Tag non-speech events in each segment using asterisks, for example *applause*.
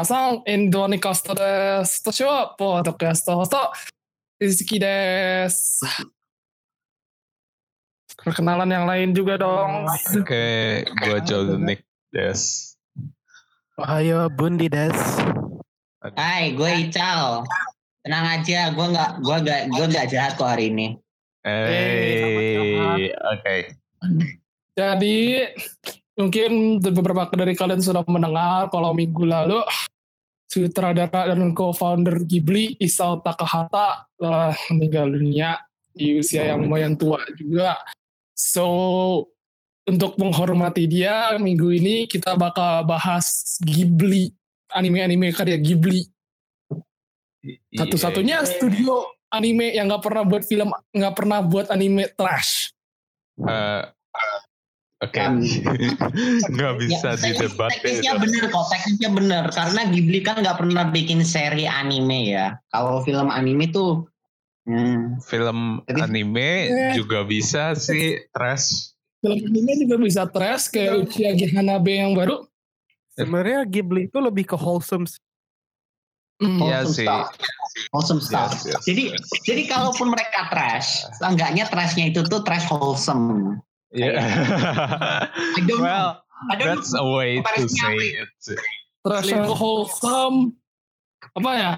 どうも皆さん、エンドニカストです。私は、ポッドキャストホスト、Rizkyです. Perkenalan yang lain juga dong. Oke, gua Jolnik Des. Ayo Bundi Des. Hai, gue Ical. Tenang aja, gue nggak, gue nggak, gue nggak jahat kok hari ini. Eh, oke. Jadi, mungkin beberapa dari kalian sudah mendengar kalau minggu lalu sutradara dan co-founder Ghibli Isao Takahata telah meninggal dunia di usia yang lumayan tua juga. So, untuk menghormati dia, minggu ini kita bakal bahas Ghibli, anime-anime karya Ghibli. Satu-satunya studio anime yang nggak pernah buat film, nggak pernah buat anime trash. Eh, Oke, Kan. *laughs* nggak bisa Ya, didebat Teknisnya itu. bener kok, teknisnya bener. Karena Ghibli kan nggak pernah bikin seri anime ya. Kalau film anime tuh, hmm, Film Jadi- anime Eh. juga bisa sih trash. Film anime juga bisa trash kayak Uchiha Hanabe yang baru. Sebenarnya Ghibli itu lebih ke wholesome. sih. Hmm. Iya wholesome sih. stuff. Wholesome stuff. Yes, yes. Jadi, jadi kalaupun mereka trash, enggaknya trashnya itu tuh trash wholesome. Yeah. *laughs* I don't know. well, I don't that's a way to say it. Wholesome. Apa ya?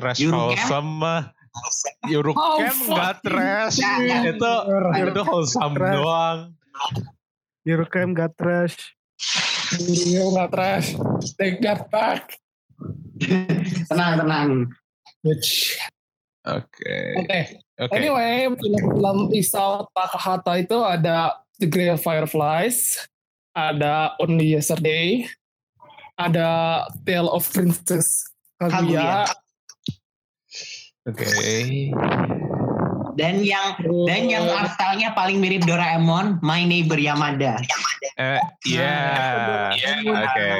Trash Eurocamp? wholesome mah. Oh, nggak trash. Nggak, nggak. Itu itu wholesome Trash. doang. Eurocamp gak trash. Iya nggak trash. Take that back. Tenang, tenang. Bitch. Oke. Oke. Oke. Anyway, film-film Isao Takahata itu ada The Grey Fireflies, ada Only Yesterday, ada Tale of Princess Kaguya, Kaguya. Oke. Dan yang dan yang art style-nya paling mirip Doraemon, My Neighbor Yamada. Eh, ya. Oke.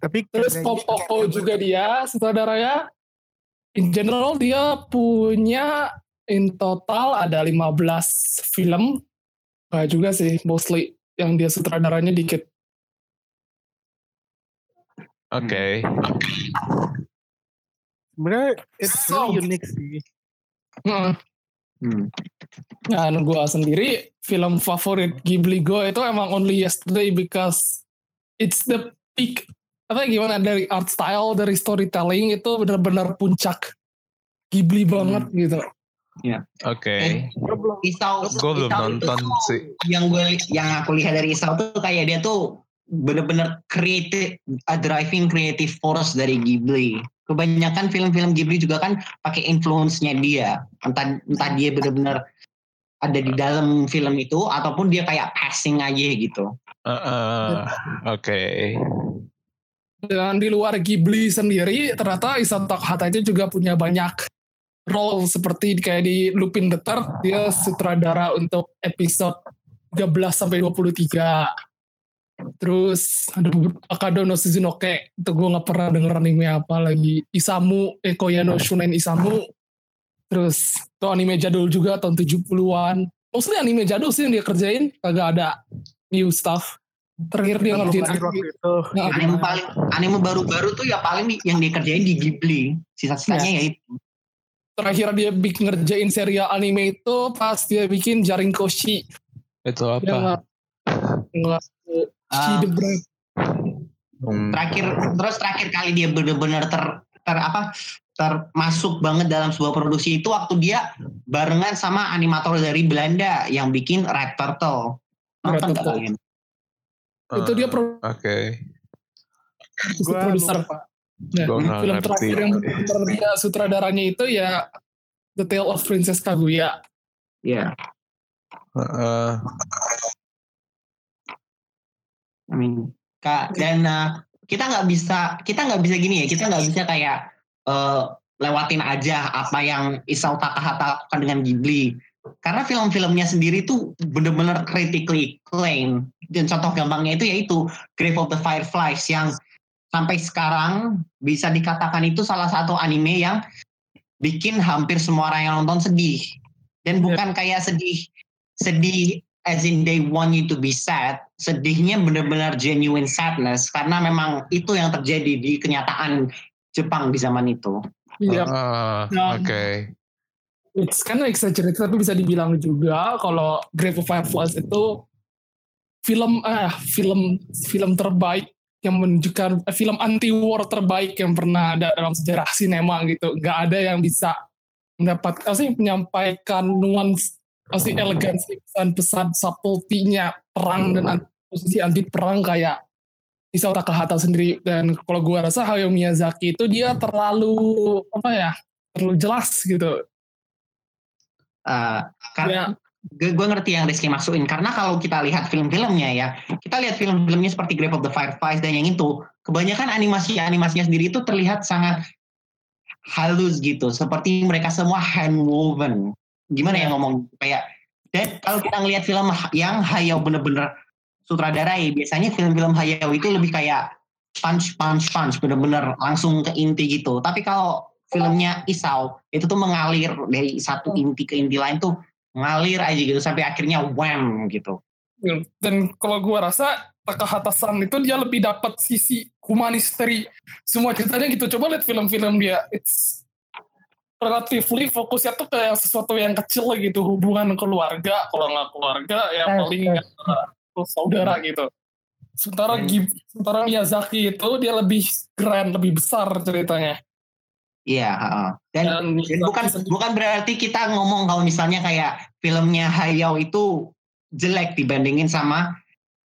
Tapi Terus Popo juga dia, sutradaranya. In general dia punya in total ada 15 film. Nah juga sih, mostly yang dia sutradaranya dikit. Oke. sebenarnya it's So- really unique sih. Hmm. Hmm. Nah, gue sendiri film favorit Ghibli gue itu emang Only Yesterday because it's the peak apa gimana dari art style dari storytelling itu benar-benar puncak Ghibli banget gitu. Oke. Isau, Gue belum Isau nonton tuh sih. Yang gue yang aku lihat dari Isau tuh kayak dia tuh bener-bener creative, a driving creative force dari Ghibli. Kebanyakan film-film Ghibli juga kan pakai influence-nya dia. Entah entah dia bener-bener ada di dalam film itu ataupun dia kayak passing aja gitu. Eh, eh, Oke. Dan di luar Ghibli sendiri ternyata Takahata itu juga punya banyak role seperti kayak di Lupin the Third dia sutradara untuk episode 13 sampai 23. Terus ada Akado no Suzunoke itu gue nggak pernah denger anime apa lagi. Isamu Ekoya no Shunen Isamu. Terus itu anime jadul juga tahun 70-an mostly anime jadul sih yang dia kerjain kagak ada new stuff terakhir dia ngerjain Waktu anime itu, Nah, Anime paling anime baru-baru tuh ya paling di- yang dikerjain di Ghibli. Sisa-sisanya ya itu. terakhir dia bikin ngerjain serial anime itu pas dia bikin Jaring Koshi Itu apa? nggak nggak She Ah, the Bride. Hmm, terakhir terus terakhir kali dia benar-benar ter, ter apa termasuk banget dalam sebuah produksi itu waktu dia barengan sama animator dari Belanda yang bikin Red Turtle. Red Nonton nggak Turtle. Kalian? itu dia pro- Oke. Gua produser lupa. Nah, Gua nggak film ngerti. terakhir yang benar dia sutradaranya itu ya The Tale of Princess Kaguya Iya. Eh, I mean, Kak, dan uh, kita nggak bisa kita nggak bisa gini ya kita nggak bisa kayak uh, lewatin aja apa yang Isao Takahata lakukan dengan Ghibli karena film-filmnya sendiri tuh bener-bener critically acclaimed dan contoh gampangnya itu yaitu Grave of the Fireflies yang sampai sekarang bisa dikatakan itu salah satu anime yang bikin hampir semua orang yang nonton sedih dan bukan kayak sedih sedih as in they want you to be sad, sedihnya benar-benar genuine sadness karena memang itu yang terjadi di kenyataan Jepang di zaman itu. Iya. Nah, Oke. It's kind of exaggerated tapi bisa dibilang juga kalau Grave of Fireflies itu film eh film film terbaik yang menunjukkan eh, film anti war terbaik yang pernah ada dalam sejarah sinema gitu. Nggak ada yang bisa mendapat apa sih menyampaikan nuans sih elegansi pesan-pesan subtlety-nya perang dan posisi anti perang kayak Isao Takahata sendiri dan kalau gua rasa Hayao Miyazaki itu dia terlalu apa ya terlalu jelas gitu Uh, karena Ya, gue ngerti yang Rizky masukin karena kalau kita lihat film-filmnya ya kita lihat film-filmnya seperti Grave of the Fireflies dan yang itu kebanyakan animasi-animasinya sendiri itu terlihat sangat halus gitu. Seperti mereka semua hand woven gimana ya ngomong? Kayak dan kalau kita ngelihat film yang Hayao bener-bener sutradarai biasanya film-film Hayao itu lebih kayak punch punch punch bener-bener langsung ke inti gitu. Tapi kalau filmnya Isao. Itu tuh mengalir dari satu inti ke inti lain tuh ngalir aja gitu sampai akhirnya wham gitu. dan kalau gua rasa Takahata San itu dia lebih dapat sisi humanisteri semua ceritanya gitu. Coba lihat film-film dia. It's relatively fokusnya tuh kayak sesuatu yang kecil gitu. Hubungan keluarga kalau nggak keluarga ya Eh, paling ya, saudara gitu. Sementara Hmm. Gib, sementara Miyazaki itu dia lebih grand lebih besar ceritanya Iya, heeh. dan, dan, dan bukan sendiri- bukan berarti kita ngomong kalau misalnya kayak filmnya Hayao itu jelek dibandingin sama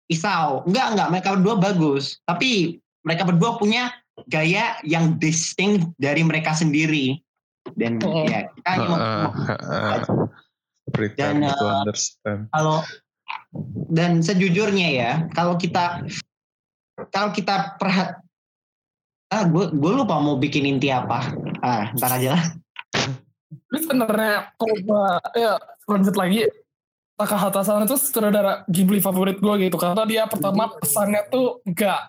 Isao. Enggak, enggak, mereka berdua bagus. Tapi mereka berdua punya gaya yang distinct dari mereka sendiri. Dan Oh. ya kita hanya mau- ah, ah. Pretend Dan, to uh, understand. kalau dan sejujurnya ya kalau kita kalau kita perhat ah gue gue lupa mau bikin inti apa. Ah ntar aja lah. Tapi sebenarnya kalau ya lanjut lagi. Takahata San itu sutradara Ghibli favorit gue gitu? Karena dia pertama pesannya tuh nggak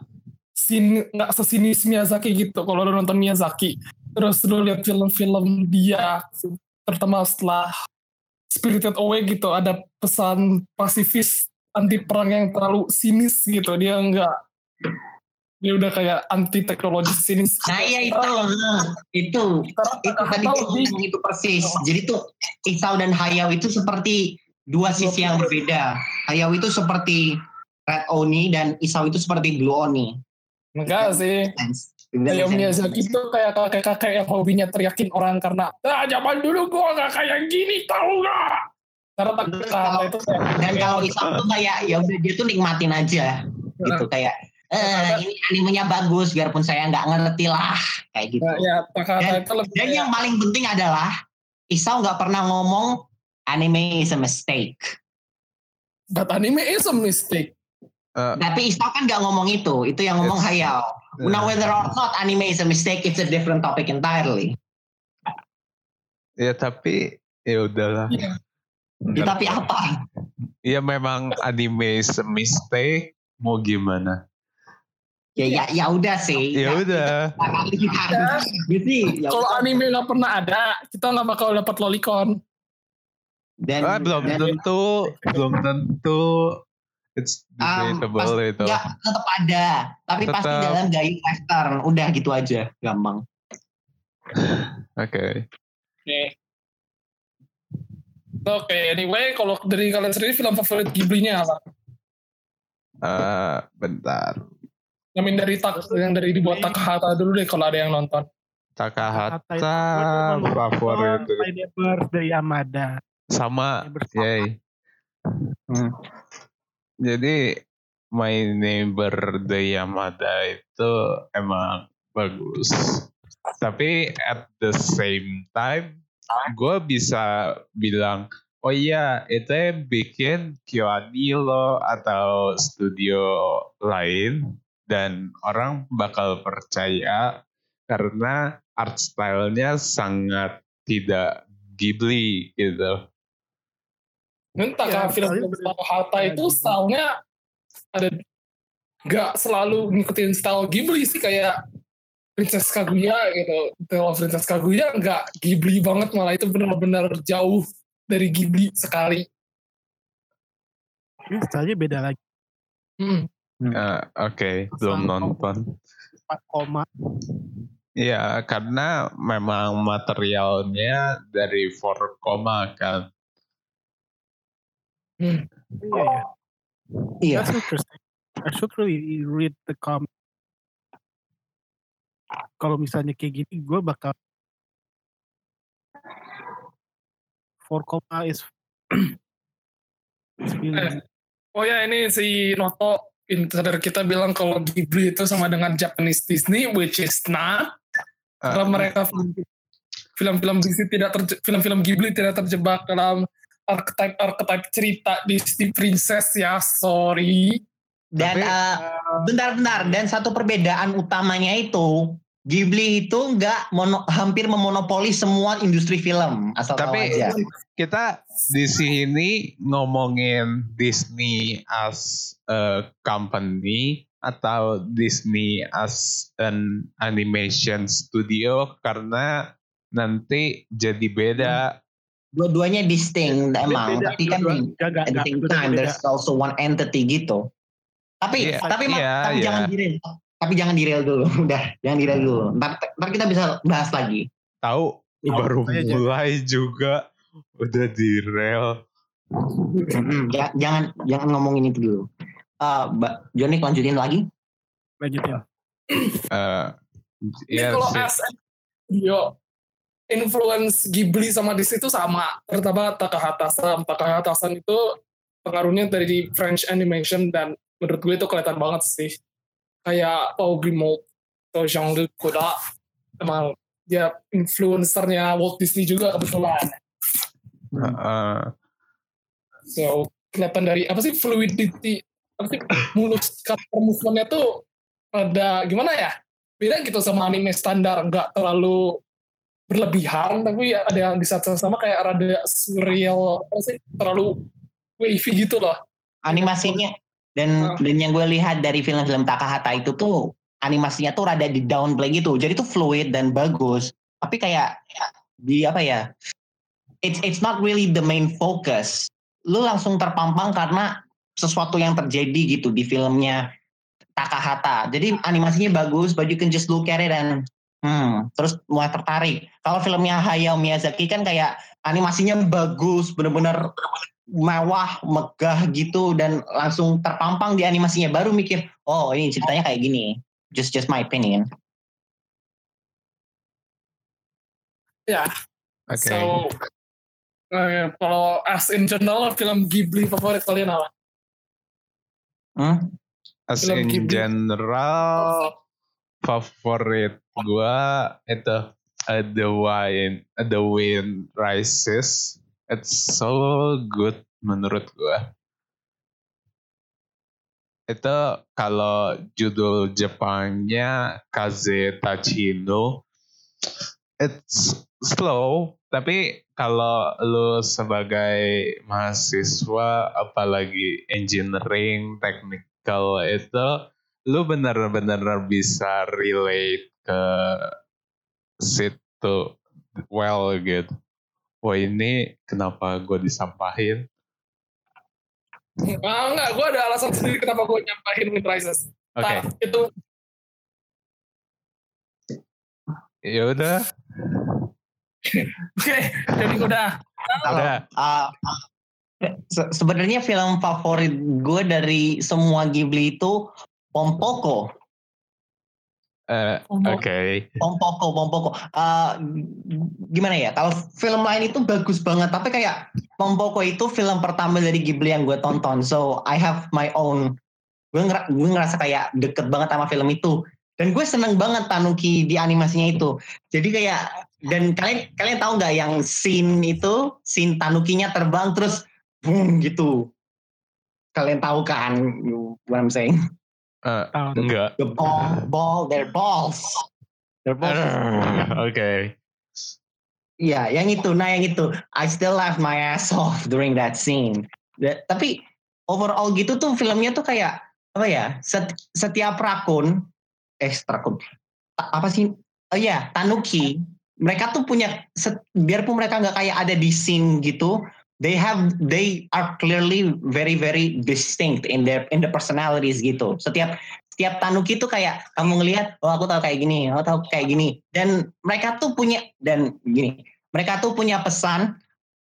sin nggak sesinis Miyazaki gitu. Kalau lu nonton Miyazaki terus lu lihat film-film dia terutama setelah Spirited Away gitu ada pesan pasifis anti perang yang terlalu sinis gitu. Dia nggak dia udah kayak anti teknologi sinis nah iya itu itu Sekarang itu tadi ngomong itu persis. Jadi tuh Isao dan Hayao itu seperti dua sisi yang berbeda. Hayao itu seperti Red Oni dan Isao itu seperti Blue Oni. Enggak sih. Kayak Miyazaki itu kayak kakek-kakek yang hobinya teriakin orang karena ah zaman dulu gua gak kayak gini tau gak karena tak Kalau- itu kayak dan kalau Isao tuh kayak ya udah dia tuh nikmatin aja. Gitu kayak eh ini animenya bagus biarpun saya nggak ngerti lah kayak gitu Nah, ya Dan- dan kayak, yang paling penting adalah Isao nggak pernah ngomong anime is a mistake but anime is a mistake Uh, tapi Isao kan nggak ngomong itu itu yang ngomong Hayao now whether or not anime is a mistake it's a different topic entirely ya tapi ya udahlah. Iya. Ya, tapi apa Ya memang anime is a mistake. Mau gimana? Ya ya ya udah sih Ya udah. Gitu ya kalau anime gak pernah ada kita gak bakal dapat lolicon dan, Ah, belum dan- tentu, belum tentu. It's Um, debatable pas- itu. Ya, tetap ada. Tapi pasti Tetap. dalam gaya western. Udah gitu aja. Gampang. Oke. oke Oke, anyway, kalau dari kalian sendiri film favorit Ghibli-nya apa? Eh, bentar. Yang dari tak, yang dari dibuat Takahata dulu deh kalau ada yang nonton. Takahata itu favorit dari Yamada. sama yay. Hmm. Jadi My Neighbor the Yamada itu emang bagus. Tapi at the same time, gue bisa bilang, oh iya itu yang bikin Kyoani lo atau studio lain dan orang bakal percaya karena art style-nya sangat tidak Ghibli gitu. Entah Ya, kan film Takahata ya, itu gitu. stylenya ada nggak selalu ngikutin style Ghibli sih kayak Princess Kaguya gitu. Kalau Princess Kaguya nggak Ghibli banget malah itu benar-benar jauh dari Ghibli sekali. Ini stylenya beda lagi. Hmm. Eh, Oke, belum nonton. 4 koma. Ya, karena memang materialnya dari 4 koma kan. Hmm. Iya ya. Iya. That's interesting. I should really read the comic. Kalau misalnya kayak gini, gue bakal 4 koma is *clears throat* is really Oh ya ini si Noto insider kita bilang kalau Ghibli itu sama dengan Japanese Disney, which is not. Karena Eh, mereka film- film-film Disney tidak terje- film-film Ghibli tidak terjebak dalam archetype archetype cerita Disney princess ya, sorry. Dan eh, bentar-bentar dan satu perbedaan utamanya itu Ghibli itu nggak mono- hampir memonopoli semua industri film asal tahu Tapi aja. kita di sini ngomongin Disney as a company atau Disney as an animation studio karena nanti jadi beda. Dua-duanya distinct emang, beda, tapi kan enggak, at the same time beda. there's also one entity gitu. Tapi Iya, tapi Ma- iya, tapi iya. jangan direl. Tapi jangan direl dulu, *laughs* udah jangan direl dulu. Ntar, ntar kita bisa bahas lagi. Tahu Iya, baru mulai juga udah di rel. Mm-mm, ja- jangan jangan ngomongin itu dulu. Eh, Mbak Joni lanjutin lagi. Lanjutin. Eh, Ini ya kalau sih. as yo influence Ghibli sama Disney itu sama. Pertama Takahata-san. Takahata-san itu pengaruhnya dari French animation dan menurut gue itu kelihatan banget sih. Kayak Paul Grimaud atau Jean-Luc Godard. Emang dia influencernya Walt Disney juga kebetulan. Eh, So kelihatan dari apa sih fluidity apa sih mulus character movementnya tuh ada gimana ya beda gitu sama anime standar nggak terlalu berlebihan tapi ada yang di saat yang sama kayak rada surreal apa sih terlalu wavy gitu loh Animasinya dan Ah. dan yang gue lihat dari film-film Takahata itu tuh animasinya tuh rada di downplay gitu. Jadi tuh fluid dan bagus. Tapi kayak ya, di apa ya? It's it's not really the main focus. Lu langsung terpampang karena sesuatu yang terjadi gitu di filmnya Takahata. Jadi animasinya bagus, but you can just look at it and hmm, terus mulai tertarik. Kalau filmnya Hayao Miyazaki kan kayak animasinya bagus, bener-bener mewah, megah gitu dan langsung terpampang di animasinya baru mikir, oh ini ceritanya kayak gini. Just just my opinion. ya Oke. so eh, kalau as in general film Ghibli favorit kalian apa Hmm? As film in Ghibli. general favorit gua itu uh, The Wind The Wind Rises. It's so good menurut gua. Itu kalau judul Jepangnya Kaze Tachino. It's slow, tapi kalau lu sebagai mahasiswa apalagi engineering, technical itu lu bener-bener bisa relate ke situ well gitu. Wah ini kenapa gue disampahin? ah, enggak gue ada alasan sendiri kenapa gue nyampahin Wind Rises Oke, Nah, itu. Ya udah, *laughs* oke jadi udah. Udah. Uh, se- sebenarnya film favorit gue dari semua Ghibli itu Pompoko. Eh, Oke, Pompoko, Pompoko. Uh, gimana ya? Kalau film lain itu bagus banget, tapi kayak Pompoko itu film pertama dari Ghibli yang gue tonton. So I have my own. Gue, ngera- gue ngerasa kayak deket banget sama film itu. Dan gue seneng banget Tanuki di animasinya itu. Jadi kayak dan kalian kalian tahu nggak yang scene itu, scene Tanukinya terbang terus boom gitu. Kalian tahu kan what I'm saying? Eh, enggak. The ball, ball, their balls. Their balls. Oke. Iya, yang itu. Nah, yang itu. I still laugh my ass off during that scene. Da- tapi overall gitu tuh filmnya tuh kayak apa ya? set- setiap rakun, eh rakun, apa sih? Oh iya, Tanuki. Mereka tuh punya, set- biarpun mereka nggak kayak ada di scene gitu, they have they are clearly very very distinct in their in the personalities gitu. Setiap setiap tanuki tuh kayak kamu ngelihat oh aku tahu kayak gini, aku tahu kayak gini. Dan mereka tuh punya dan gini, mereka tuh punya pesan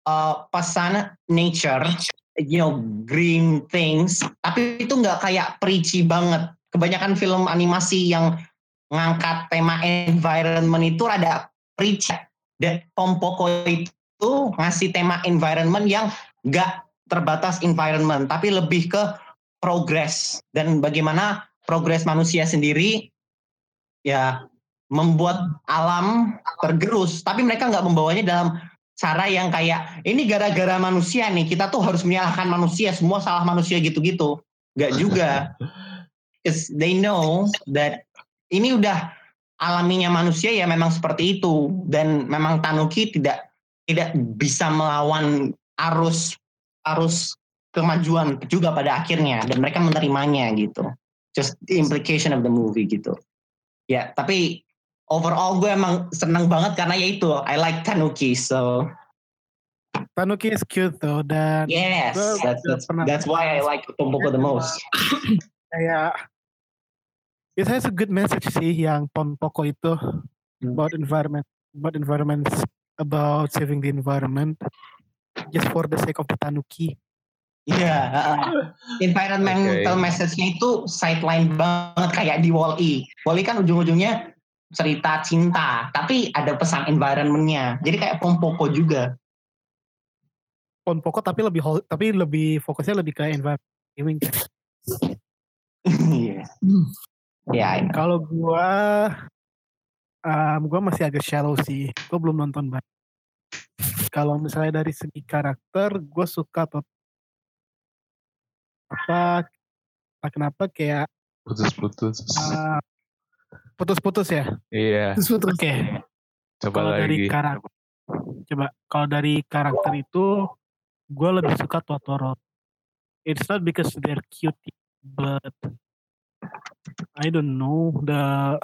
uh, pesan nature, you know, green things, tapi itu nggak kayak preachy banget. Kebanyakan film animasi yang ngangkat tema environment itu rada preach. Dan Tom Poco itu ngasih tema environment yang nggak terbatas environment, tapi lebih ke progress dan bagaimana progres manusia sendiri ya membuat alam tergerus. Tapi mereka nggak membawanya dalam cara yang kayak ini gara-gara manusia nih kita tuh harus menyalahkan manusia semua salah manusia gitu-gitu. Nggak juga. Because they know that ini udah alaminya manusia ya memang seperti itu dan memang tanuki tidak tidak bisa melawan arus arus kemajuan juga pada akhirnya dan mereka menerimanya gitu. Just the implication of the movie gitu. Ya tapi overall gue emang seneng banget karena ya itu I like tanuki so. Tanuki is cute though dan yes that's that's, that's why I like Tomboko the most. *coughs* Kayak it has a good message sih yang Pon Poko itu Hmm. about environment about environment about saving the environment just for the sake of the Tanuki. Iya, uh, environmental Oke. message-nya itu sideline banget kayak di Wall-E. Wall-E kan ujung-ujungnya cerita cinta, tapi ada pesan environment-nya. Jadi kayak Pompoko juga. Pon Poko tapi lebih tapi lebih fokusnya lebih ke environment. Iya. Ya. Kalau gua um, gua masih agak shallow sih. Gua belum nonton banget. Kalau misalnya dari segi karakter, gue suka tot apa kenapa kayak Putus-putus. uh, putus-putus ya. Iya, terus. Oke. coba Kalau dari lagi. karakter, coba kalau dari karakter itu, gue lebih suka Totoro. It's not because they're cute, but I don't know the.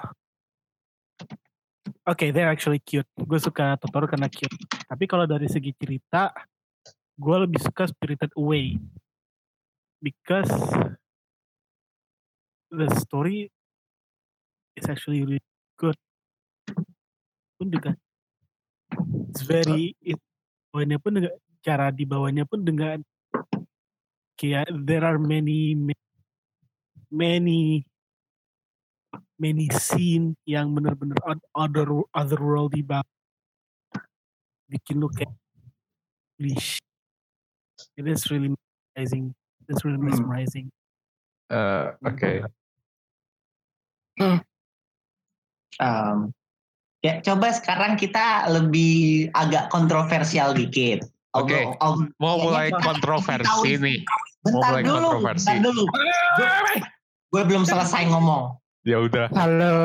Oke, they're actually cute. Gue suka Totoro karena cute. Tapi kalau dari segi cerita, gue lebih suka Spirited Away because the story is actually really good. Pun juga it's very it, bawanya pun dengan cara dibawanya pun dengan kayak there are many ma- many many scene yang benar-benar oth- other otherworldly banget bikin lu kayak Leash. It is really mesmerizing. It's really Hmm. mesmerizing. Eh, Oke. Um, ya, coba sekarang kita lebih agak kontroversial dikit. Oke. Although- Mau mulai kontroversi nih. Mau Bentar mulai dulu, kontroversi. bentar dulu. Gue belum selesai ngomong. Ya udah. Halo.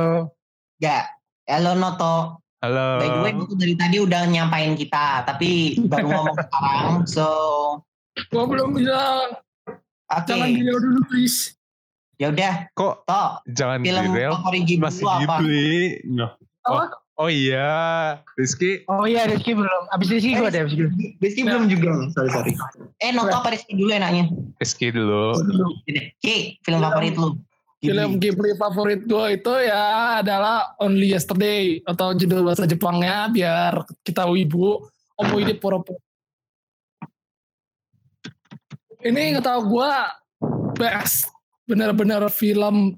Ya, halo Noto. Halo. By the way, dari tadi udah nyampain kita, tapi baru ngomong sekarang. So, Gua belum bilang. oke. Jangan dia dulu please. Ya udah, Kok toh jangan film Ghibli Masih apa? Ghibli. No. Oh, oh iya. Rizky. Oh iya Rizky belum. Abis Rizky gue deh. Abis Rizky. Rizky belum juga. Sorry, sorry. Eh, Noto apa Rizky dulu enaknya? Rizky dulu. Ki, film favorit lu. Film Ghibli. Favorit gue itu ya adalah Only Yesterday atau judul bahasa Jepangnya biar kita wibu Omoide Poro-Poro. Ini nggak tahu gue best bener-bener film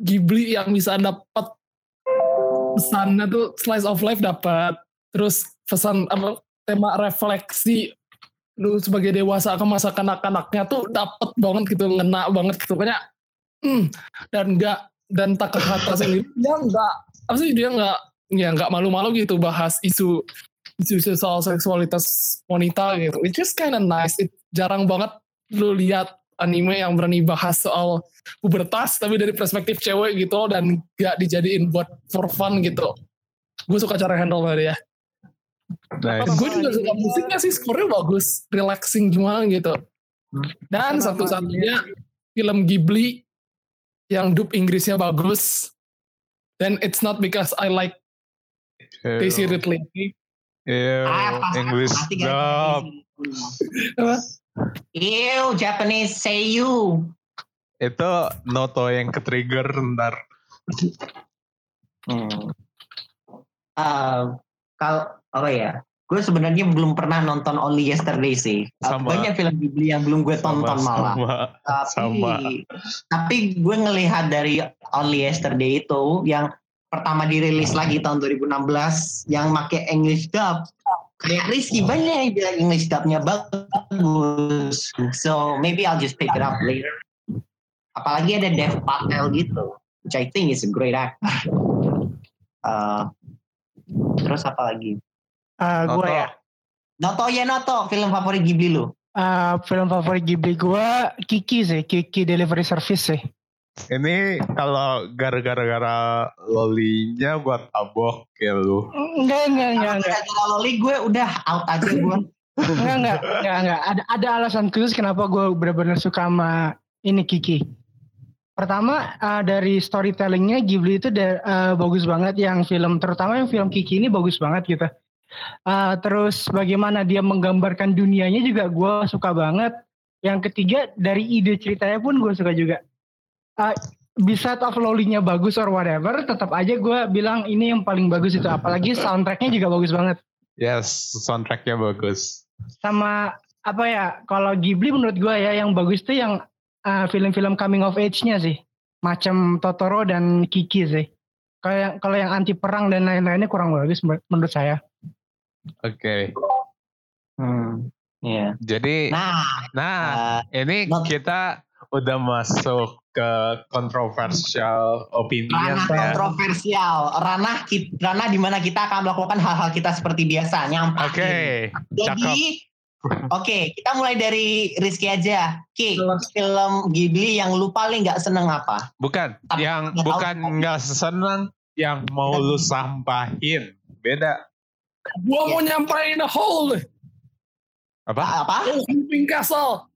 Ghibli yang bisa dapat pesannya tuh slice of life dapat terus pesan apa tema refleksi lu sebagai dewasa ke masa kanak-kanaknya tuh dapat banget gitu ngena banget gitu. Kayak hmm, dan enggak dan Takahata sendiri dia enggak apa sih dia enggak ya enggak malu-malu gitu bahas isu isu soal seksualitas wanita gitu. It's just kind of nice. It, jarang banget lu lihat anime yang berani bahas soal pubertas tapi dari perspektif cewek gitu dan gak dijadiin buat for fun gitu. Gue suka cara handle dia Nice. gue juga suka musiknya sih skornya bagus. Relaxing gimana gitu. Dan satu-satunya film Ghibli yang dub Inggrisnya bagus dan it's not because I like Daisy Ridley Ew, Ah, English dub. Ew, Japanese seiyu. Itu Noto yang ke-trigger ntar. Hmm. Eh, kalau apa ya? Gue sebenarnya belum pernah nonton Only Yesterday sih. Sama. Banyak film Ghibli yang belum gue tonton malah. Sama, Tapi, sama. tapi gue ngelihat dari Only Yesterday itu yang pertama dirilis lagi tahun 2016 yang make English dub. Kayak Rizky banyak yang bilang English dubnya bagus. So maybe I'll just pick it up later. Apalagi ada Dev Patel gitu, which I think is a great actor. Uh, terus apa lagi? Eh, gue ya. Noto ya Noto, film favorit Ghibli lu. Eh, film favorit Ghibli gue Kiki sih, Kiki Delivery Service sih. Ini kalau gara-gara lolinya buat tabok ya lu. Enggak, enggak, enggak. Gara-gara loli gue udah out aja gue. Enggak, enggak, enggak, enggak. Ada, ada alasan khusus kenapa gue benar-benar suka sama ini Kiki. Pertama eh, dari storytellingnya Ghibli itu da- eh, bagus banget yang film, terutama yang film Kiki ini bagus banget gitu. Eh, terus bagaimana dia menggambarkan dunianya juga gue suka banget. Yang ketiga dari ide ceritanya pun gue suka juga. Eh, bisa of lolinya bagus or whatever, tetap aja gue bilang ini yang paling bagus itu. Apalagi *laughs* soundtracknya juga bagus banget. Yes, soundtracknya bagus. sama apa ya kalau Ghibli menurut gue ya yang bagus tuh yang uh, film-film coming of age-nya sih macam Totoro dan Kiki sih kalau yang kalau yang anti perang dan lain-lainnya kurang bagus menur- menurut saya Oke. Hmm, iya. Jadi, Nah, nah eh, ini not- kita udah masuk ke controversial opinion ranah ya. kontroversial, ranah kita, ranah di mana kita akan melakukan hal-hal kita seperti biasa, Oke, nyampahin. cakep. Jadi, *laughs* oke, kita mulai dari Rizky aja. Ki, film Ghibli yang lu paling nggak seneng apa? Bukan, Tapi yang bukan nggak seneng, yang mau lu sampahin. Beda. Gua Iya. mau nyampain whole Apa? Apa? Moving Castle.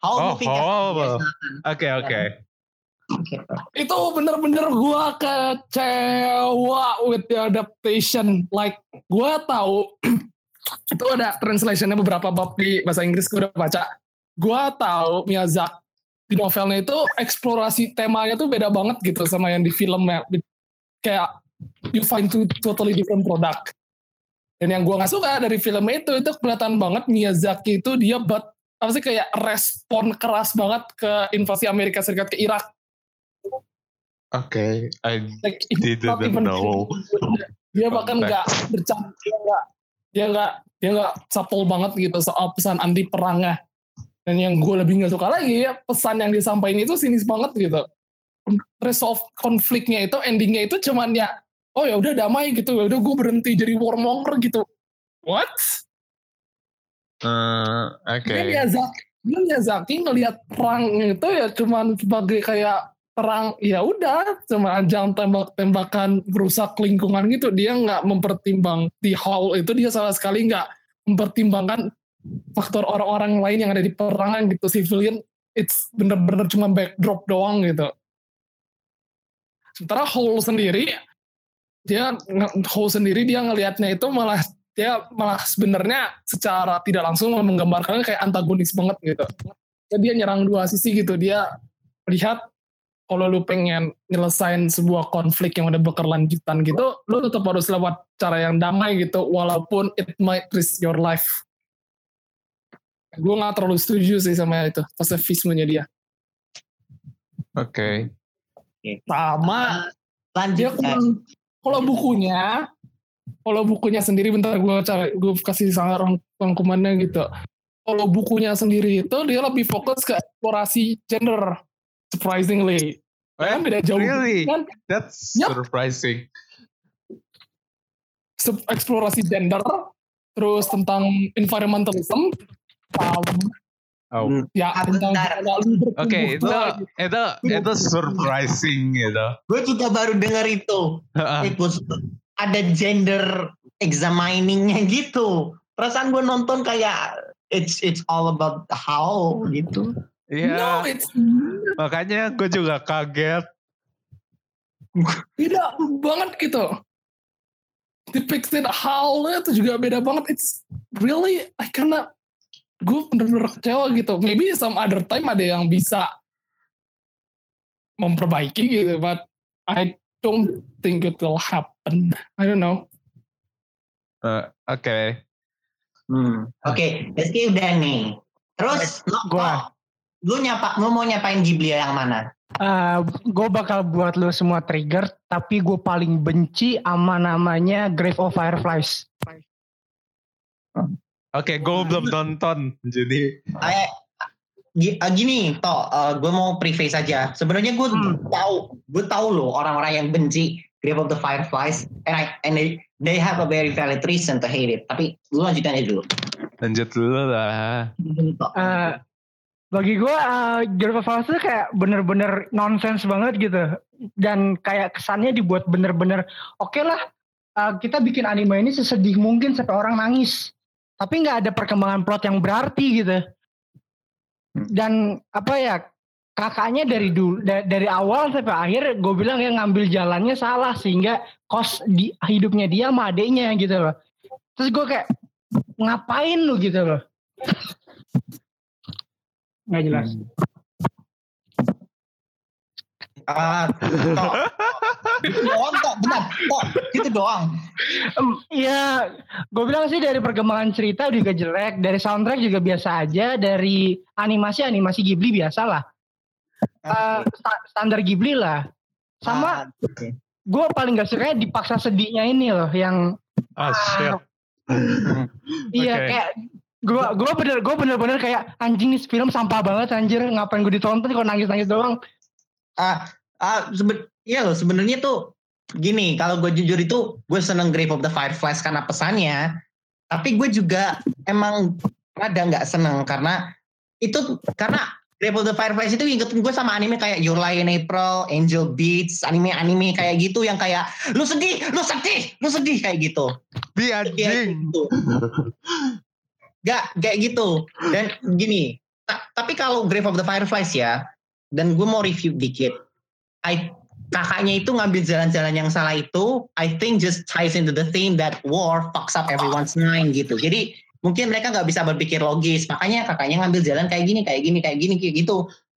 How Oh, Moving. Castle. Oke, oke. Oke. Itu bener-bener gua kecewa with the adaptation. Like gua tahu *clears throat* itu ada translationnya beberapa bab di bahasa Inggris gua udah baca. Gua tahu Miyazaki di novelnya itu eksplorasi temanya tuh beda banget gitu sama yang di filmnya. Kayak you find two totally different product. Dan yang gua nggak suka dari film itu itu kelihatan banget Miyazaki itu dia buat apa sih kayak respon keras banget ke invasi Amerika Serikat ke Irak. Oke, I Like, didn't even know. *laughs* Dia bahkan nggak bercanda, dia nggak dia nggak dia nggak supple banget gitu soal pesan anti perangnya. Dan yang gue lebih nggak suka lagi ya pesan yang disampaikan itu sinis banget gitu. Resolve konfliknya itu endingnya itu cuman ya oh ya udah damai gitu ya udah gue berhenti jadi warmonger gitu. What? Eh, Oke. Dia Miyazaki, dia Miyazaki ngelihat perang itu ya cuman sebagai kayak perang ya udah cuma ajang tembak-tembakan merusak lingkungan gitu dia nggak mempertimbang di hall itu dia sama sekali nggak mempertimbangkan faktor orang-orang lain yang ada di perangan gitu civilian it's bener-bener cuma backdrop doang gitu sementara hall sendiri dia hall sendiri dia ngelihatnya itu malah dia malah sebenarnya secara tidak langsung menggambarkannya kayak antagonis banget gitu. Jadi dia nyerang dua sisi gitu. Dia lihat kalau lu pengen nyelesain sebuah konflik yang udah berkelanjutan gitu, lu tetap harus lewat cara yang damai gitu, walaupun it might risk your life. Gue gak terlalu setuju sih sama itu, pasifismenya dia. Oke. Sama Lanjut. dia kurang kalau bukunya kalau bukunya sendiri bentar gue cari gue kasih sangat rang- rangkumannya gitu kalau bukunya sendiri itu dia lebih fokus ke eksplorasi gender surprisingly Eh, kan beda jauh really? kan That's Yup. surprising. Eksplorasi gender terus tentang environmentalism um, Oh. ya Ah, bentar. Oke, itu tua, itu itu surprising gitu. gue juga baru dengar itu. It was ada gender examiningnya gitu. Perasaan gue nonton kayak it's it's all about how gitu. Iya, no it's makanya gue juga kaget. beda banget gitu depicted howlnya itu juga beda banget. It's really I kinda gue bener-bener kecewa gitu. Maybe some other time ada yang bisa memperbaiki gitu, but I don't think it will happen. I don't know. Eh, Oke. Hmm. Oke, Rizky udah nih. Terus lo, Gua. lu nyapa, lu mau nyapain Ghibli yang mana? gue Eh, bakal buat lo semua trigger, tapi gue paling benci sama namanya Grave of Fireflies. Oke, gue belum nonton. Jadi Eh, gi- eh, gini, toh, gue mau preface aja. Sebenarnya gue Hmm. tahu, gue tahu loh orang-orang yang benci Grave of the Fireflies, and I, and they, they have a very valid reason to hate it. Tapi lu lanjutin aja dulu. lanjut dulu lah. Eh, bagi gue uh, Grave of Fireflies itu kayak bener-bener nonsense banget gitu. Dan kayak kesannya dibuat bener-bener, oke lah uh, kita bikin anime ini sesedih mungkin sampai orang nangis. Tapi nggak ada perkembangan plot yang berarti gitu. Dan apa ya kakaknya dari dulu da- dari awal sampai akhir gue bilang ya ngambil jalannya salah sehingga kos di hidupnya dia sama adeknya gitu loh. Terus gue kayak ngapain lu gitu loh. Nggak jelas. Ah. Gitu doang. Benar, toh. Gitu doang. Iya, gue bilang sih dari perkembangan cerita juga jelek, dari soundtrack juga biasa aja, dari animasi animasi Ghibli biasa lah, Eh, sta- standar Ghibli lah. Sama Ah, oke. gue paling gak suka dipaksa sedihnya ini loh, yang Ah, shit. *laughs* iya Oke. kayak gue gue bener gue bener-bener kayak anjing nih film sampah banget anjir ngapain gue ditonton kok nangis nangis doang Ah, ah seben iya loh sebenarnya tuh gini kalau gue jujur itu gue seneng Grave of the Fireflies karena pesannya tapi gue juga emang rada nggak seneng karena itu karena Grave of the Fireflies itu ingetin gue sama anime kayak Your Lie in April, Angel Beats, anime-anime kayak gitu yang kayak lu sedih, lu sedih, lu sedih kayak gitu. Di Kayak anjing. gitu. Gak kayak gitu. Dan gini, ta- tapi kalau Grave of the Fireflies ya, dan gue mau review dikit. I, kakaknya itu ngambil jalan-jalan yang salah itu, I think just ties into the theme that war fucks up everyone's mind gitu. Jadi mungkin mereka nggak bisa berpikir logis, makanya kakaknya ngambil jalan kayak gini, kayak gini, kayak gini, kayak gitu.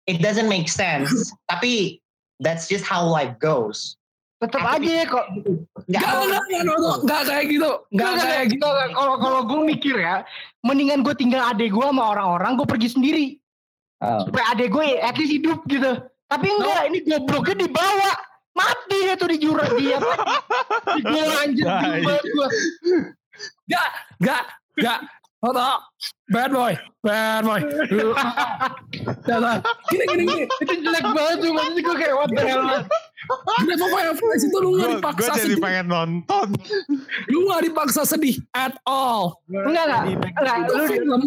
It doesn't make sense. *laughs* tapi that's just how life goes. tetep aja ya kok Nggak, Gak, gak, gak, gak, gak kayak gitu. Gak Nggak, kayak gitu. nggak, kalau kalau gue mikir ya mendingan gue tinggal adek gue sama orang-orang gue pergi sendiri Oh. supaya adek gue at least hidup gitu tapi enggak ini gobloknya dibawa. Mati dia tuh di jurang di apa di gua anjir Nah, bingung banget gua. Gak. Toto, bad boy, bad boy. Toto, Gini, gini, gini. itu jelek banget tuh maksud gue kayak what the hell of Fireflies itu lu gak Gue dipaksa jadi sedih. pengen nonton. Lu gak dipaksa sedih at all. enggak enggak enggak itu lu film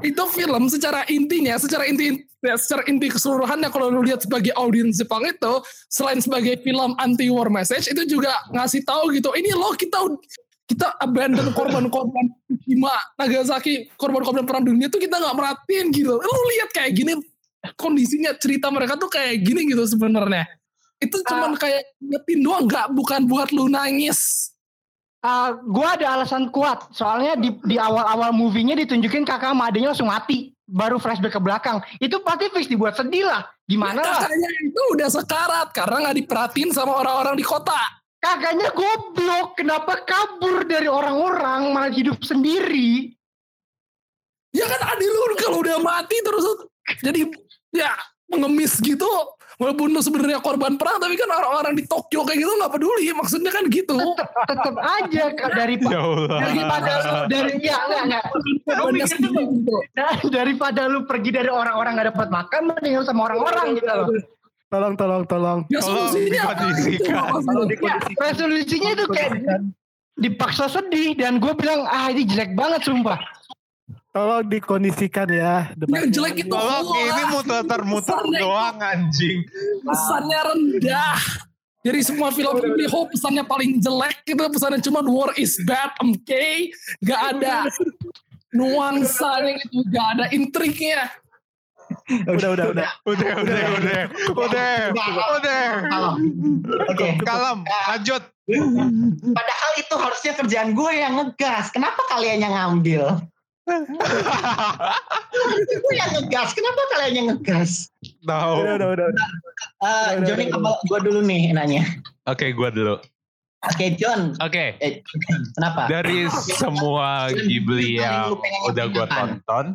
itu film secara intinya secara inti ya, secara inti keseluruhannya kalau lu lihat sebagai audiens Jepang itu selain sebagai film anti war message itu juga ngasih tahu gitu ini loh kita kita abandon korban-korban Hiroshima Nagasaki korban-korban perang dunia tuh kita nggak merhatiin gitu. Lu lihat kayak gini kondisinya cerita mereka tuh kayak gini gitu sebenarnya. Itu cuman kayak ngetin doang nggak bukan buat lu nangis. Uh, gue ada alasan kuat. Soalnya di di awal-awal movie-nya ditunjukin kakak sama langsung mati. Baru flashback ke belakang. Itu pasti fix dibuat sedih lah. Gimana lah? kakaknya itu udah sekarat. Karena nggak diperhatiin sama orang-orang di kota kakaknya goblok. Kenapa kabur dari orang-orang malah hidup sendiri? Ya kan adik lu kalau udah mati terus jadi ya mengemis gitu. Walaupun lu sebenarnya korban perang tapi kan orang-orang di Tokyo kayak gitu nggak peduli. Maksudnya kan gitu. Tetep tetep aja Kak, dari *laughs* Ya daripada lu dari ya enggak enggak korbannya sendiri gitu. Nah, daripada lu pergi dari orang-orang nggak dapat makan mending lu sama orang-orang gitu loh Tolong, tolong, tolong. ya Tolong dikondisikan. resolusinya itu kayak dipaksa sedih dan gue bilang ah ini jelek banget sumpah. Tolong dikondisikan ya. yang jelek itu Tolong wah, ini muter-muter doang anjing. pesannya rendah. Dari semua film Ghibli Ho pesannya paling jelek gitu pesannya cuma war is bad oke gak ada *laughs* nuansanya gitu gak ada intriknya Udah, udah, udah. Udah, udah, udah, udah, udah. Oke. Kalem, lanjut. Padahal itu harusnya kerjaan gue yang ngegas. Kenapa kalian yang ngambil? gue yang ngegas. Kenapa kalian yang ngegas? Tahu. Udah, udah, udah. udah. Eh, Udah, Johnny, udah, gue dulu nih nanya. Oke, gua dulu. Oke, John. Oke, Eh, kenapa? dari semua Ghibli yang udah gua tonton,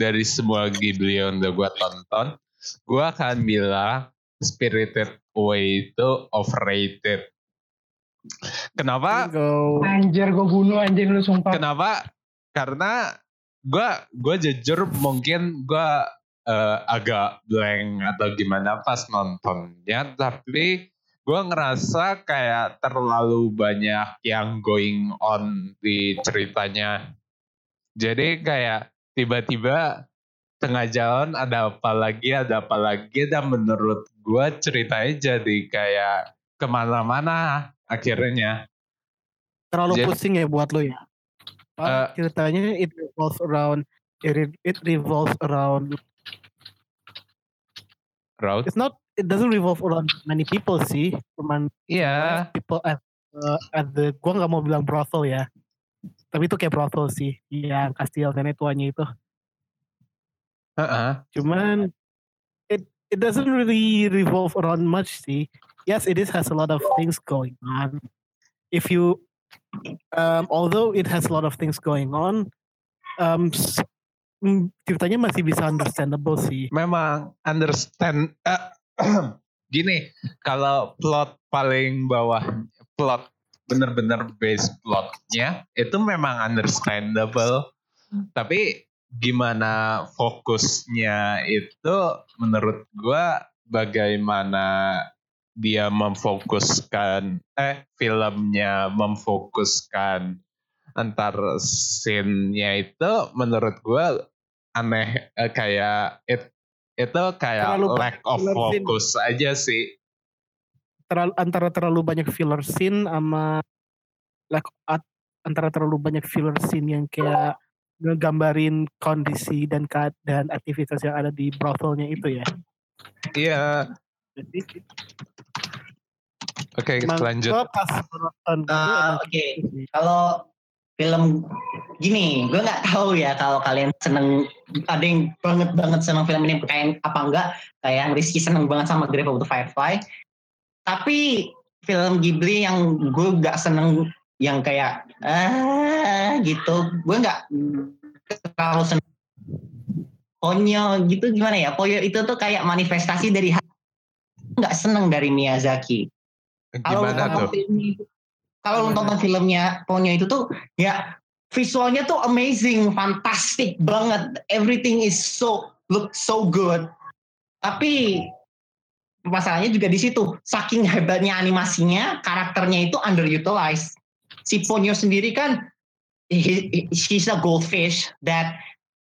dari semua Ghibli yang udah gua tonton, gua akan bilang Spirited Away itu overrated. Kenapa? Go. Anjir gue bunuh anjir lu sumpah. Kenapa? Karena gua gua jujur mungkin gua eh, agak blank atau gimana pas nontonnya, tapi gua ngerasa kayak terlalu banyak yang going on di ceritanya. Jadi kayak tiba-tiba tengah jalan ada apa lagi, ada apa lagi, dan menurut gua ceritanya jadi kayak ke mana-mana akhirnya. Terlalu Jadi- pusing ya buat lo ya. Uh, ceritanya it revolves around it, it revolves around Route? it's not it doesn't revolve around many people sih cuman Iya. people at uh, at the gua nggak mau bilang brothel ya tapi itu kayak brothel sih yang kastil nenek tuanya itu. Heeh. cuman it it doesn't really revolve around much sih. Yes it is has a lot of things going on. If you um, although it has a lot of things going on um, ceritanya masih bisa understandable sih. Memang understand eh, *clears throat* gini kalau plot paling bawah plot bener-bener base plotnya itu memang understandable. Tapi gimana fokusnya itu menurut gua bagaimana dia memfokuskan eh filmnya memfokuskan antar scene-nya itu menurut gua aneh eh, kayak it, itu kayak Terlalu lack of scene. focus aja sih terlalu antara terlalu banyak filler scene sama like at- antara terlalu banyak filler scene yang kayak ngegambarin kondisi dan keadaan aktivitas yang ada di brothelnya itu ya. iya Jadi oke emang lanjut pas emang Oke, gitu sih. kalau film gini, gue nggak tahu ya kalau kalian seneng ada yang banget banget seneng film ini kayak apa enggak kayak yang Rizky seneng banget sama Grave of the Firefly. Tapi film Ghibli yang gue nggak seneng yang kayak ah gitu, gue nggak terlalu seneng. Ponyo gitu gimana ya? Ponyo itu tuh kayak manifestasi dari nggak seneng dari Miyazaki kalau tuh filmnya itu- kalau lu tonton filmnya Ponyo itu tuh ya visualnya tuh amazing, fantastic banget. Everything is so look so good. Tapi masalahnya juga di situ. Saking hebatnya animasinya, karakternya itu underutilized. Si Ponyo sendiri kan he, he- she's a goldfish that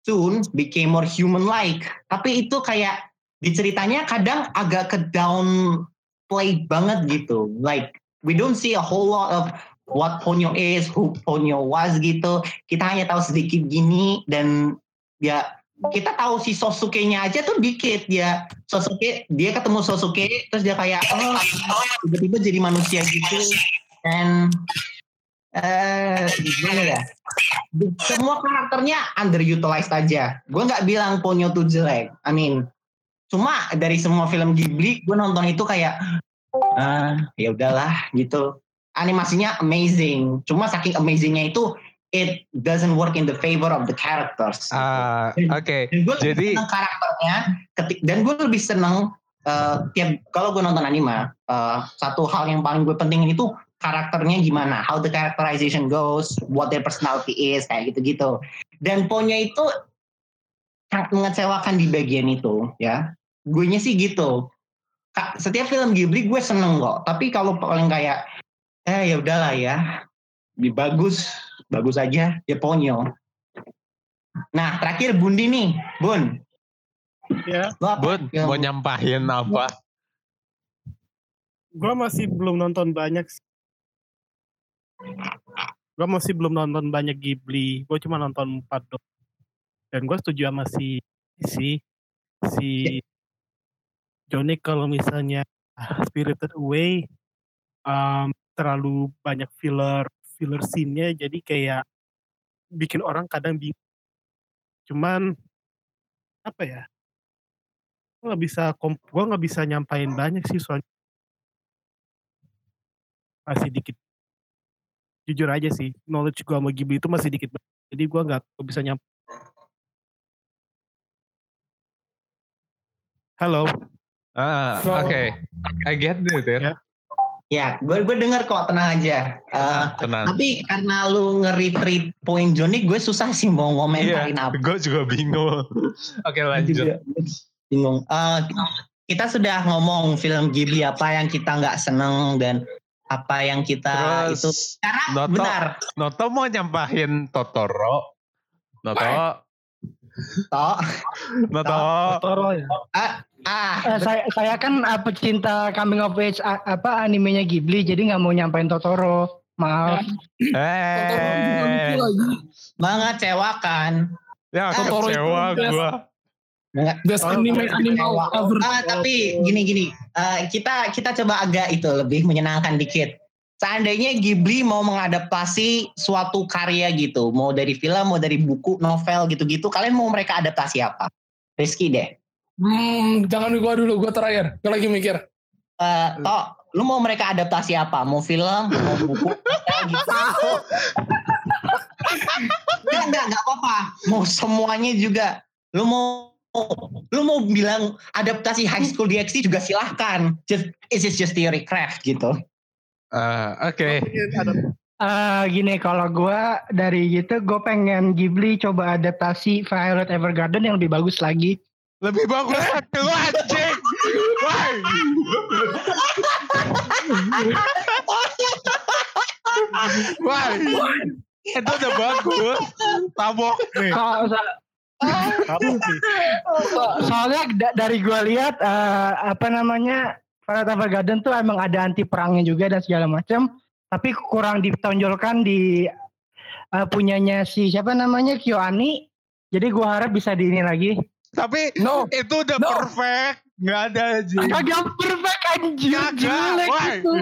soon became more human-like. Tapi itu kayak di ceritanya kadang agak ke down play banget gitu. Like we don't see a whole lot of what Ponyo is, who Ponyo was gitu. Kita hanya tahu sedikit gini dan ya kita tahu si Sosuke-nya aja tuh dikit ya. Sosuke dia ketemu Sosuke terus dia kayak oh tiba-tiba jadi manusia gitu. Dan eh gimana ya? Semua karakternya underutilized aja. Gue nggak bilang Ponyo tuh jelek. I mean, cuma dari semua film Ghibli gue nonton itu kayak ah ya udahlah gitu animasinya amazing cuma saking amazingnya itu it doesn't work in the favor of the characters. Ah oke. dan gue lebih jadi- seneng karakternya ketik dan gue lebih seneng eh, tiap kalau gue nonton anime eh, satu hal yang paling gue pentingin itu karakternya gimana how the characterization goes what their personality is kayak gitu-gitu. Dan Ponyo itu sangat mengecewakan di bagian itu ya. Gue sih gitu. Setiap film Ghibli gue seneng kok. Tapi kalau paling kayak eh ya udahlah ya. Lebih bagus bagus aja ya Ponyo nah terakhir Bundi nih Bun. Ya, lo apa? Bun yang- mau nyampahin apa? Gua masih belum nonton banyak. Gua masih belum nonton banyak Ghibli. Gue cuma nonton 4 dong. Dan gue setuju sama si si si Johnny kalau misalnya Spirited Away um, terlalu banyak filler filler scene-nya jadi kayak bikin orang kadang bingung. Cuman apa ya? Gue nggak bisa gua nggak bisa nyampain banyak sih soalnya masih dikit. Jujur aja sih, knowledge gua sama Ghibli itu masih dikit banget. Jadi gua nggak bisa nyampe. Halo. Ah, So- oke. I get it ya. Ya. Ya, gue gue denger kok tenang aja. Eh, Tenang. tapi karena lu nge-retreat poin Johnny, gue susah sih mau ngomentarin Iya, apa. gue juga bingung. *laughs* Oke lanjut. juga bingung. Eh, kita sudah ngomong film Ghibli apa yang kita nggak seneng dan apa yang kita itu. Terus Karena Noto, benar, Noto mau nyampahin Totoro. Noto, toh. Noto. Toro ya. Ah, Eh, saya saya kan uh, pecinta coming of age a- apa animenya Ghibli jadi nggak mau nyampein Totoro. Maaf. Totoro Eh, mengecewakan. ya Totoro itu kecewa best. gue. Best Oh, anime animal ever. Ah, tapi gini-gini, eh, kita kita coba agak itu lebih menyenangkan dikit. Seandainya Ghibli mau mengadaptasi suatu karya gitu, mau dari film, mau dari buku, novel gitu-gitu, kalian mau mereka adaptasi apa? Rizky deh. Hmm, jangan gua dulu, gua terakhir. Gua lagi mikir. Eh, Tok, lu mau mereka adaptasi apa? Mau film, mau buku, novel gitu? Enggak, enggak, enggak apa-apa. Mau semuanya juga. Lu mau lu mau bilang adaptasi High School DxD juga silahkan. Just it's just theory craft gitu. Ah, Oke. Ada Eh, gini kalau gua dari gitu gue pengen Ghibli coba adaptasi Violet Evergarden yang lebih bagus lagi. Lebih bagus lu anjing. Why? Why? Itu udah bagus. Tabok nih. So- so- soalnya da- dari gua lihat eh, apa namanya Violet Evergarden tuh emang ada anti perangnya juga dan segala macam. Tapi kurang ditonjolkan di eh, punyanya si siapa namanya KyoAni. Jadi gua harap bisa di ini lagi. Tapi No. itu udah No. perfect. Nggak ada aja. Kagak perfect anjir jelek why? itu.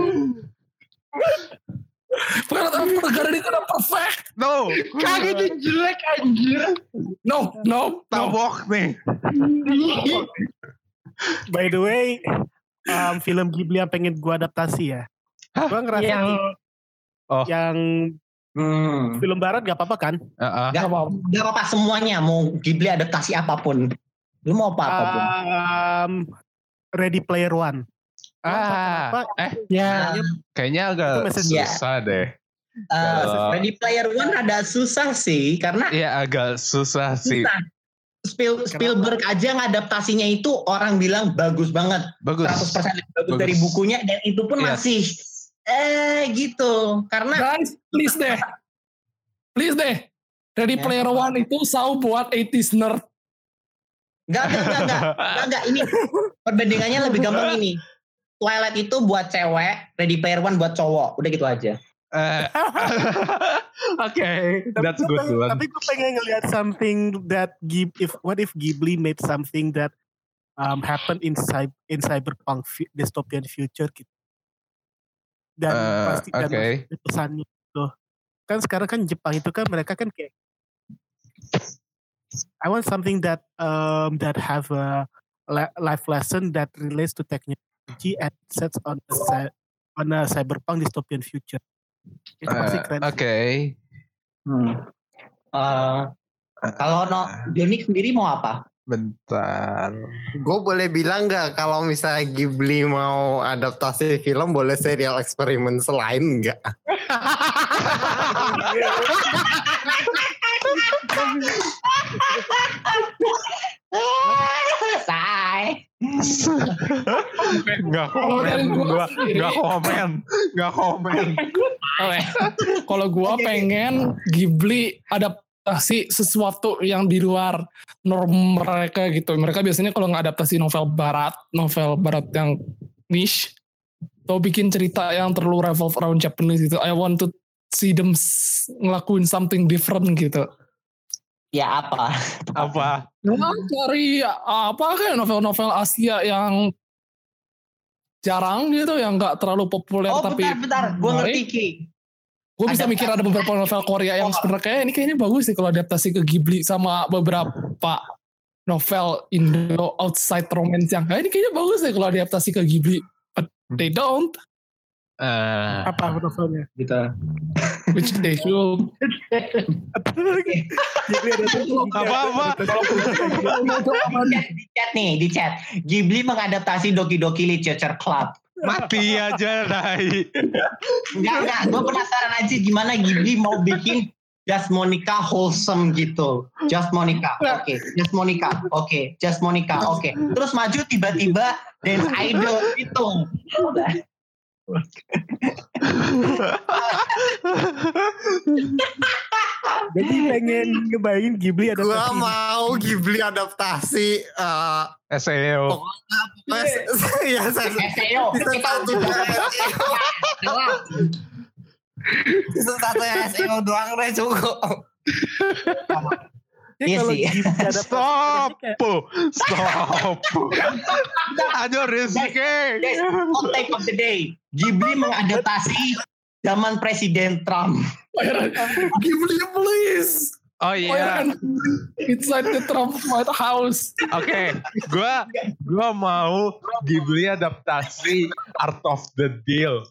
Violet Evergarden itu udah perfect. No. Kagak itu jelek anjir. No, no, no. Tabok nih. By the way, um, film Ghibli yang pengen gua adaptasi ya. Hah? Gua ngerasa yang yang, yang Hmm. film barat gak apa-apa kan? Heeh. Gak, gak apa-apa semuanya mau Ghibli adaptasi apa pun. Lu mau apa. Um, Ready Player One. Ah, Apa? eh ya kayaknya agak susah deh. Eh, Kalau- Ready Player One ada susah sih karena Iya agak susah sih. susah. Spiel- Spielberg aja ngadaptasinya itu orang bilang bagus banget. Bagus. 100% lebih bagus Bagus. dari bukunya dan itu pun Yes. masih eh gitu. Karena Guys, please deh. Please deh. Ready Ya. Player One itu sau buat 80s nerd. Enggak enggak enggak enggak, enggak, enggak. ini perbandingannya lebih gampang ini. Twilight itu buat cewek, Ready Player One buat cowok. Udah gitu aja. Eh, *laughs* Oke, that's Tapi- good one. Tapi gue pengen ngeliat something that Ghib, if what if Ghibli made something that um, happen in cy- in cyberpunk dystopian future gitu. Dan Eh, pasti dan oke. pasti ada pesannya gitu. Kan sekarang kan Jepang itu kan mereka kan kayak I want something that um, that have a li- life lesson that relates to technology and sets on a, on a cyberpunk dystopian future. Itu pasti Eh, keren. Oke. Hmm. Eh, kalau no, Johnny sendiri mau apa? Bentar. Gue boleh bilang nggak kalau misalnya Ghibli mau adaptasi film boleh serial eksperimen selain nggak? *laughs* *laughs* *laughs* Say. Nggak Kalau komen. gua Gua sendiri- nggak komen. Nggak komen. Oke. Kalau gua pengen Ghibli adaptasi sesuatu yang di luar norm mereka gitu. Mereka biasanya kalau nggak adaptasi novel barat, novel barat yang niche, atau bikin cerita yang terlalu revolve around Japanese gitu. I want to see them ngelakuin something different gitu. Ya apa? Apa? Nah, cari apa kayak novel-novel Asia yang jarang gitu yang nggak terlalu populer Oh tapi bentar bentar, gue ngerti Ki. gue bisa mikir ada beberapa novel Korea yang sebenarnya kayak ini kayaknya bagus sih kalau adaptasi ke Ghibli sama beberapa novel Indo outside romance yang kayak ini kayaknya bagus sih kalau adaptasi ke Ghibli but they don't Eh, Apa novelnya? Gitu. which they should Ghibli ada tuh. Apa-apa? di chat nih, di chat. Ghibli mengadaptasi Doki Doki Literature Club. mati aja Rai. Enggak, enggak. Gue penasaran aja gimana Ghibli mau bikin Just Monica wholesome gitu. Just Monica, oke. Just Monica, oke. Just Monica, oke. Terus maju tiba-tiba dance idol gitu. Jadi pengen ngebayangin Ghibli ada Gua mau Ghibli adaptasi eh SEO. ya saya SEO, satu udah doang. Season satu yang SEO doang deh cukup. Ya, Iya kalau sih. Ada *laughs* Stop. Stop. Rizky. Guys, hot take of the day. Ghibli mengadaptasi zaman Presiden Trump. *laughs* Ghibli please Oh iya. you inside the Trump White House Oke, gua gua mau Ghibli adaptasi Art of the Deal.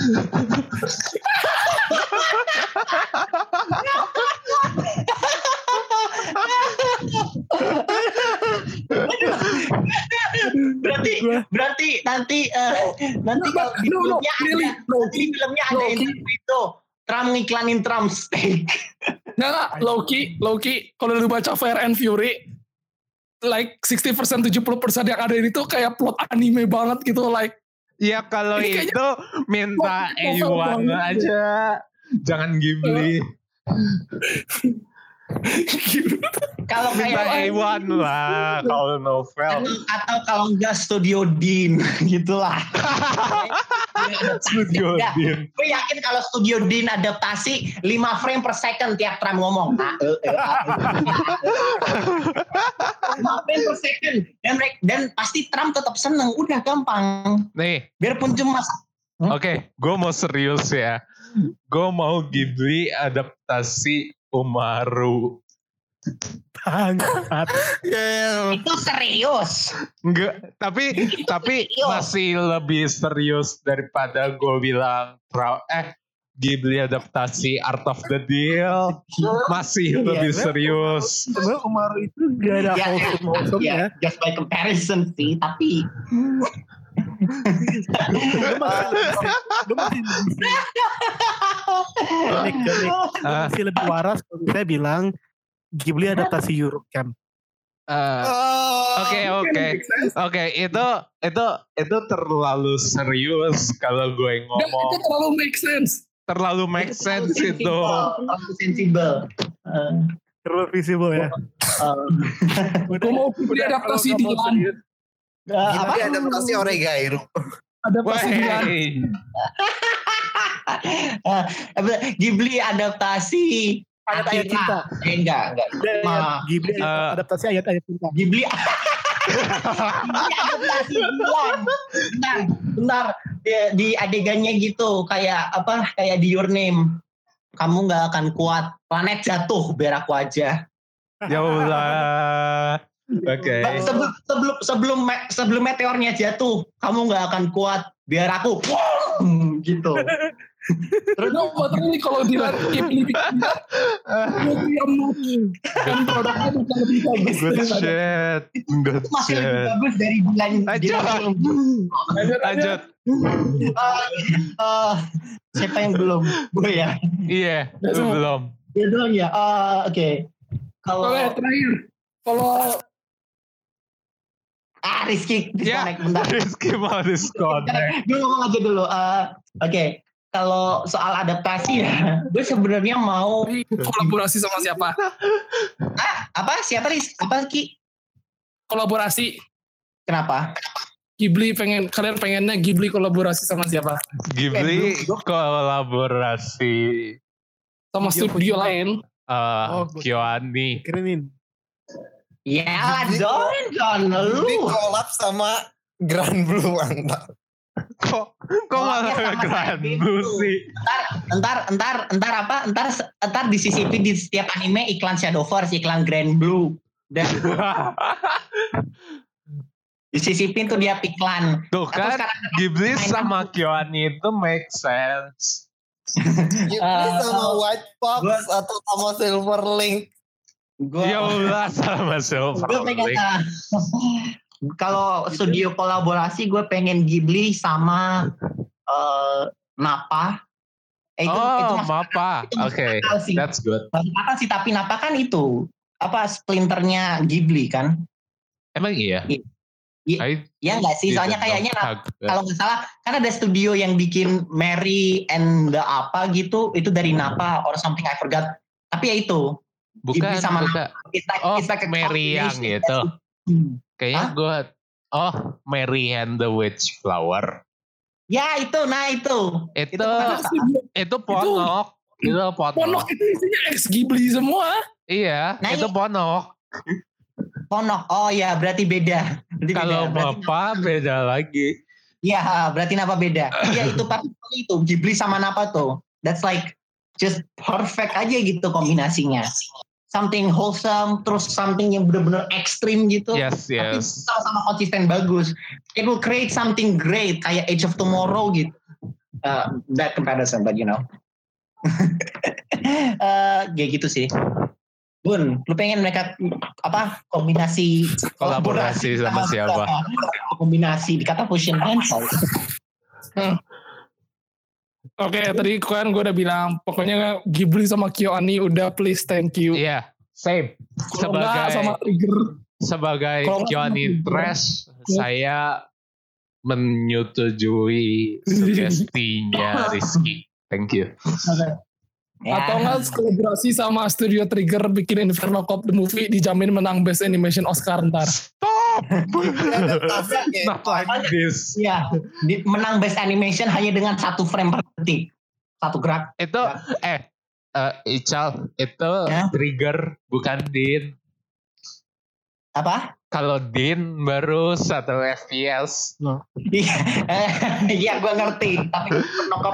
*laughs* berarti berarti nanti eh, nanti kalau di No, no, filmnya really, ada no. nanti di filmnya ada No, interview itu Trump ngiklanin Trump steak. *laughs* Nggak, nggak. Loki, Loki, kalau lu baca Fire and Fury, like 60% 70% yang ada ini tuh kayak plot anime banget gitu, like Ya kalau kayaknya- itu minta Novel A1 banget aja. Jangan Ghibli. *laughs* *laughs* gitu. Kalau kayak A1 lah kalau novel. atau kalau enggak Studio Dean *laughs* gitulah. Studio Ya, Dean. gue yakin kalau Studio Dean adaptasi 5 frame per second tiap Trump ngomong. Ah, eh, eh, eh. 5 frame per second. Dan, dan pasti Trump tetap seneng. Udah gampang. Nih, Biarpun cuma oke, gue mau serius ya. Gue mau Ghibli adaptasi Umaru. Bangsat. Ya, itu serius. Enggak, tapi tapi Serius. masih lebih serius daripada gue bilang pra- eh Ghibli adaptasi Art of the Deal masih lebih serius. Sebenarnya Umaru itu gak ada ya, wholesome wholesome ya, ya. just by comparison sih. Tapi Lu masih *laughs* Ah. masih lebih waras kalau saya bilang Ghibli adaptasi Europe kan. Oke oke oke itu itu itu terlalu serius kalau gue ngomong itu terlalu make sense. terlalu make sense itu. Terlalu sensibel. Eh, Terlalu visible ya. *laughs* Gue mau Ghibli adaptasi kalau kamu Eh, *laughs* apa? Ghibli adaptasi Oregairo. Adaptasi Eh, apa, Ghibli adaptasi Ayat-ayat Akira. cinta. Eh, enggak, enggak. Dan Ma- Ghibli Eh. adaptasi ayat-ayat cinta. Ghibli *laughs* Ghibli adaptasi bulan. Bentar, bentar. Di, di adegannya gitu kayak apa? Kayak di Your Name. Kamu nggak akan kuat. Planet jatuh biar aku aja. ya Allah. *laughs* Oke. Ba- Sebelum sebelum sebelum me- sebelum meteornya jatuh, kamu nggak akan kuat. Biar aku Wong! gitu. Terus no, literally kalau *laughs* yang mungkin produknya lebih bagus. Good daripada- shit. Good Itu masih lebih shit. bagus dari bulan Lanjut. Eh, eh, siapa yang belum? Gue ya. Iya, Ya, belum. Ya. Eh, Oke. Kalau terakhir. Kalau ah Rizky disconnect bentar. Rizky mau disconnect. Gue ngomong aja dulu. Eh, Oke. Kalau soal adaptasi ya, *laughs* gue sebenarnya mau kolaborasi sama siapa? ah apa siapa Riz? Apa Ki? Kolaborasi. Kenapa? Ghibli pengen kalian pengennya Ghibli kolaborasi sama siapa? Ghibli kolaborasi Sama Studio studio lain. eh Oh, Kyoani. Kirimin. Ya John, John Ini lu. collab sama Grand Blue mantap. Kok kok Oh, malah sama Grand Blue sih? Ntar, ntar, ntar, ntar apa? Ntar, ntar disisipin di setiap anime iklan Shadowverse, iklan Grand Blue. Dan *laughs* disisipin tuh dia iklan. Tuh Atau kan sekarang Ghibli sama Kyoani itu make sense. Ghibli Eh, sama White Fox gua- atau sama Silver Link. Gue Ya ulah sama Silver gue pengen *laughs* kalau studio kolaborasi gue pengen Ghibli sama eh Napa. Eh, itu, itu Oh, itu masuk Oke, sih. that's good. Masuk akal sih tapi Napa kan itu apa splinternya Ghibli kan? Emang iya? Iya. Ya enggak sih, soalnya kayaknya. Napa- kalau nggak salah kan ada studio yang bikin Mary and the apa gitu itu dari Napa or something I forgot. Tapi ya itu bukan, Ghibli sama bukan. it's like, Oh, it's like a Mary yang combination. gitu. Hmm. Kayaknya Hah? gue, oh Mary and the Witch Flower. Ya itu, nah itu. Itu, bukan- itu ponok. Itu ponok. Ponok itu isinya ex Ghibli semua. Iya, Nah, itu ponok. Ponok. Oh ya, berarti beda. Berarti Kalau beda. Berarti, Mapa beda lagi. ya, berarti Napa beda. Iya itu *coughs* tapi itu Ghibli sama Napa tuh. That's like just perfect aja gitu kombinasinya. Something wholesome, terus something yang bener-bener ekstrim gitu. Yes, Tapi yes. sama-sama konsisten bagus. It will create something great kayak Age of Tomorrow gitu. Uh, that comparison, but you know. Eh, *laughs* kayak gitu sih. Bun, lu pengen mereka apa kombinasi Kolaborasi sama siapa? *laughs* Kombinasi dikata fusion pencil. *laughs* Oke, tadi kan gue udah bilang pokoknya Ghibli sama Kyoani udah please thank you. Iya, same. Sebagai sama Trigger. sebagai Kyoani Trash, Ya. saya menyetujui *laughs* sugestinya Rizky. Thank you. Ya. Atau enggak kolaborasi sama Studio Trigger bikin Inferno Cop the movie dijamin menang Best Animation Oscar ntar. Stop! Not like this. Iya, di- menang best animation hanya dengan satu frame per detik. Satu gerak. Itu eh eh Ical itu Ya. trigger bukan Din. Apa? Kalau Din baru satu FPS. Iya, *laughs* iya gue ngerti. Tapi penokap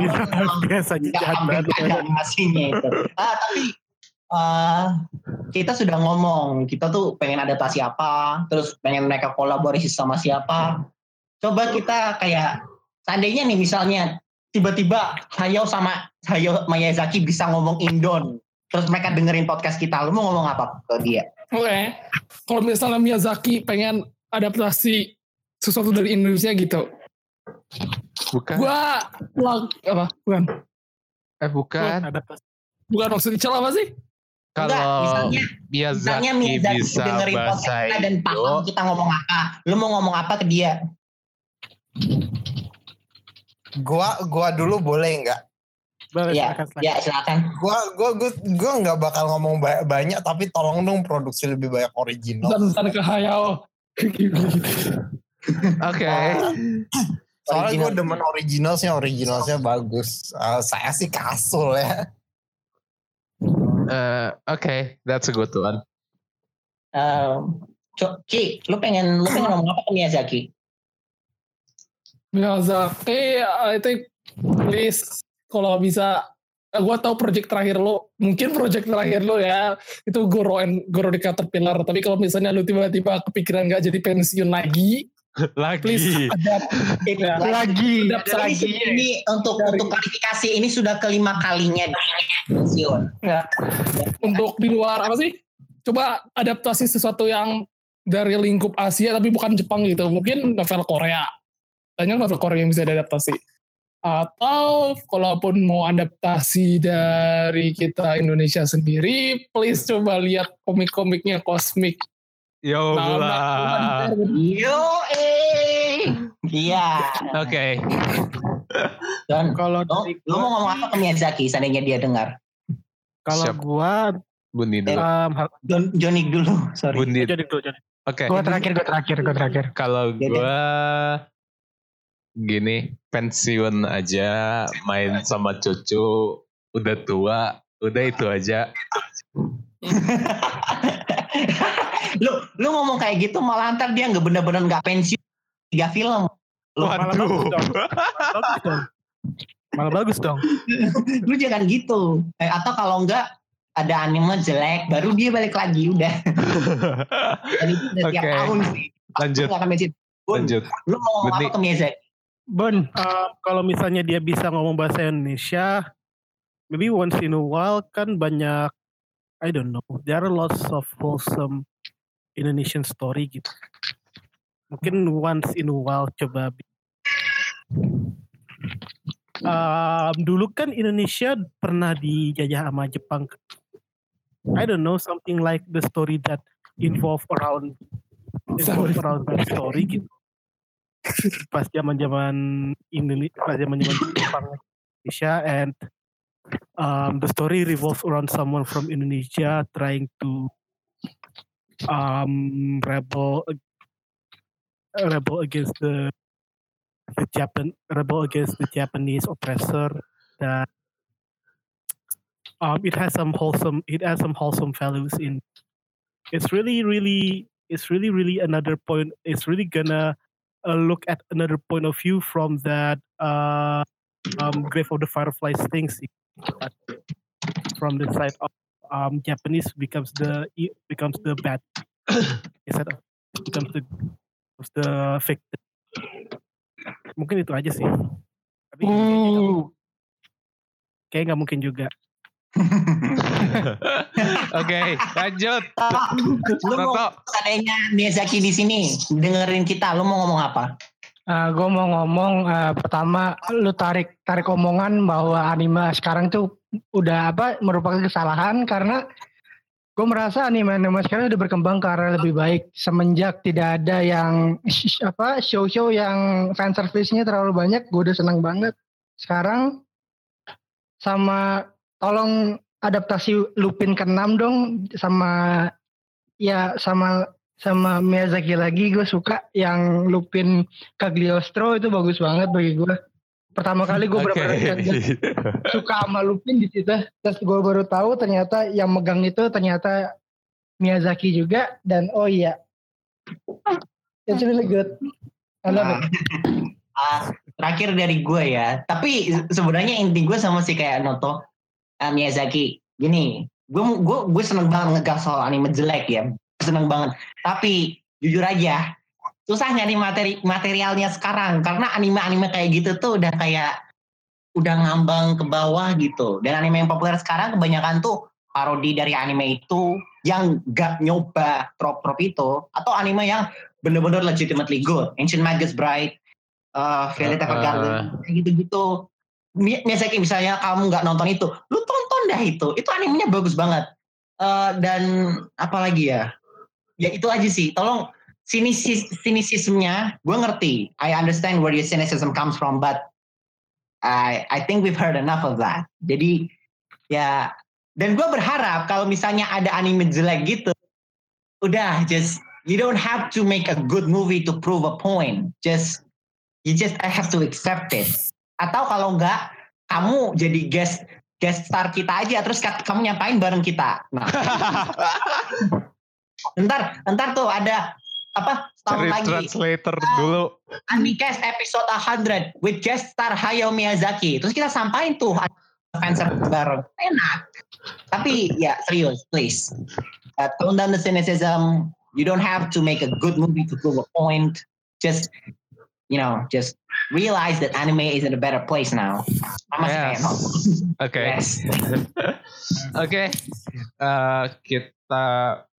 Biasanya nggak jahat banget. adaptasinya itu. Ah, tapi eh, kita sudah ngomong, kita tuh pengen adaptasi apa, terus pengen mereka kolaborasi sama siapa. Coba kita kayak, seandainya nih misalnya, tiba-tiba Hayao sama Hayao Miyazaki bisa ngomong Indon, terus mereka dengerin podcast kita, lu mau ngomong apa ke dia? Oke, kalau misalnya Miyazaki pengen adaptasi sesuatu dari Indonesia gitu, Bukan. gua lag, apa? Bukan, eh bukan. Adaptasi. bukan maksud Ical apa sih? Kalau misalnya, Miyazaki, misalnya Miyazaki bisa dengerin bahasa kita dan paham kita ngomong apa, lu mau ngomong apa ke dia? gua gua dulu boleh nggak? Boleh, Ya, silakan, silakan. ya silakan. Gua gua gua gua nggak bakal ngomong ba- banyak tapi tolong dong produksi lebih banyak original. Dan ntar ke Hayao. *laughs* Oke. *laughs* Soalnya gue Original. demen originalsnya, originalsnya bagus. Eh, saya sih kasul ya. Eh, Oke, that's a good one. Um, Co- Ki, lu pengen lu pengen ngomong apa ke Miyazaki? Miyazaki, I think please kalau bisa gue tahu project terakhir lo. Mungkin project terakhir lo ya itu Goro and Goro di Caterpillar tapi kalau misalnya lu tiba-tiba kepikiran nggak jadi pensiun lagi *laughs* please Lagi. ada ya, Lagi. Ini, lagi. ini untuk Dari- untuk klarifikasi ini sudah kelima kalinya pensiun. ya, untuk di luar apa sih? Coba adaptasi sesuatu yang dari lingkup Asia tapi bukan Jepang gitu. Mungkin novel Korea. Banyak novel Korea yang bisa diadaptasi atau kalaupun mau adaptasi dari kita Indonesia sendiri please coba lihat komik-komiknya Cosmic Yo Nah, lah. Yo eh. Iya. Oke. Dan Kalau lu, dari lu mau ngomong apa ke Miyazaki seandainya dia dengar? kalau gua Bundi dulu. um, John Jonik dulu, sorry. Bundi. dulu jadi Oke. Gue terakhir, gue terakhir, gue terakhir. Kalau Jadi- gua gini pensiun aja main sama cucu udah tua udah itu aja *laughs* lu lu ngomong kayak gitu malah ntar dia nggak bener-bener nggak pensiun tiga film. Lu, Malah bagus dong. Bagus dong. Malah bagus dong. *laughs* lu jangan gitu. Eh, atau kalau enggak ada anime jelek, baru dia balik lagi udah. *laughs* Dan itu udah tiap Oke. tahun sih. Lanjut. Lanjut. lu mau ngomong apa ke Miyazaki? Bon, Uh, kalau misalnya dia bisa ngomong bahasa Indonesia, maybe once in a while kan banyak, I don't know, there are lots of wholesome Indonesian story gitu. Mungkin once in a while coba. Um, dulu kan Indonesia pernah dijajah sama Jepang. I don't know something like the story that involve around involve around that story gitu *laughs* pas zaman zaman Indonesia pas zaman zaman Indonesia and um, the story revolves around someone from Indonesia trying to um, rebel rebel against the the Japan rebel against the Japanese oppressor that um, it has some wholesome it has some wholesome values in. It's really really it's really really another point. It's really gonna uh, look at another point of view from that uh, um, Grave of the Fireflies thing sih. But from the side of um, Japanese becomes the e- becomes the bad *coughs* instead of becomes the becomes the victim. Mungkin itu aja sih. Tapi uh, kayaknya nggak mungkin juga. *laughs* Oke, lanjut. lu mau seandainya Miyazaki di sini dengerin kita, lu mau ngomong apa? gue mau ngomong uh, pertama lu tarik tarik omongan bahwa anime sekarang tuh udah apa merupakan kesalahan karena gue merasa anime-anime sekarang udah berkembang ke arah lebih baik semenjak tidak ada yang apa show-show yang fan service-nya terlalu banyak gue udah senang banget sekarang sama tolong adaptasi Lupin ke-6 dong sama ya sama sama Miyazaki lagi. Gue suka yang Lupin Cagliostro itu bagus banget bagi gue pertama kali gue Oke. benar-benar *laughs* suka sama Lupin di situ. Terus gue baru tahu ternyata yang megang itu ternyata Miyazaki juga dan oh iya. It's really good. I love it. Ah, terakhir dari gue ya. Tapi sebenarnya inti gue sama sih kayak Noto ah, Miyazaki. Gini, gue gue gue seneng banget ngegas soal anime jelek ya. Seneng banget. Tapi jujur aja, susah nyari materi materialnya sekarang karena anime-anime kayak gitu tuh udah kayak udah ngambang ke bawah gitu. Dan anime yang populer sekarang kebanyakan tuh parodi dari anime itu yang gak nyoba trop-trop itu atau anime yang bener-bener legitimately good. Ancient Magus Bride, uh, Violet Uh-uh. Evergarden, kayak gitu-gitu. Mi- Miyazaki misalnya kamu nggak nonton itu, lu tonton dah itu. Itu animenya bagus banget. Uh, dan apalagi ya? Ya itu aja sih. Tolong sinisis sinisismnya, gue ngerti. I understand where your cynicism comes from, but I I think we've heard enough of that. Jadi ya dan gue berharap kalau misalnya ada anime jelek gitu, udah just you don't have to make a good movie to prove a point. Just you just have to accept it. Atau kalau enggak, kamu jadi guest guest star kita aja terus ka- kamu nyampain bareng kita. Nah, *laughs* ntar ntar tuh ada apa tahun lagi translator dulu. Amikes episode 100 with guest star Hayao Miyazaki. Terus kita sampaikan tuh fans bareng. Enak. Tapi ya serius, please. Uh, tone down the cynicism. You don't have to make a good movie to prove a point. Just, you know, just realize that anime is in a better place now. Sama sih Yes. Oke. Yes. *laughs* Oke. Eh, kita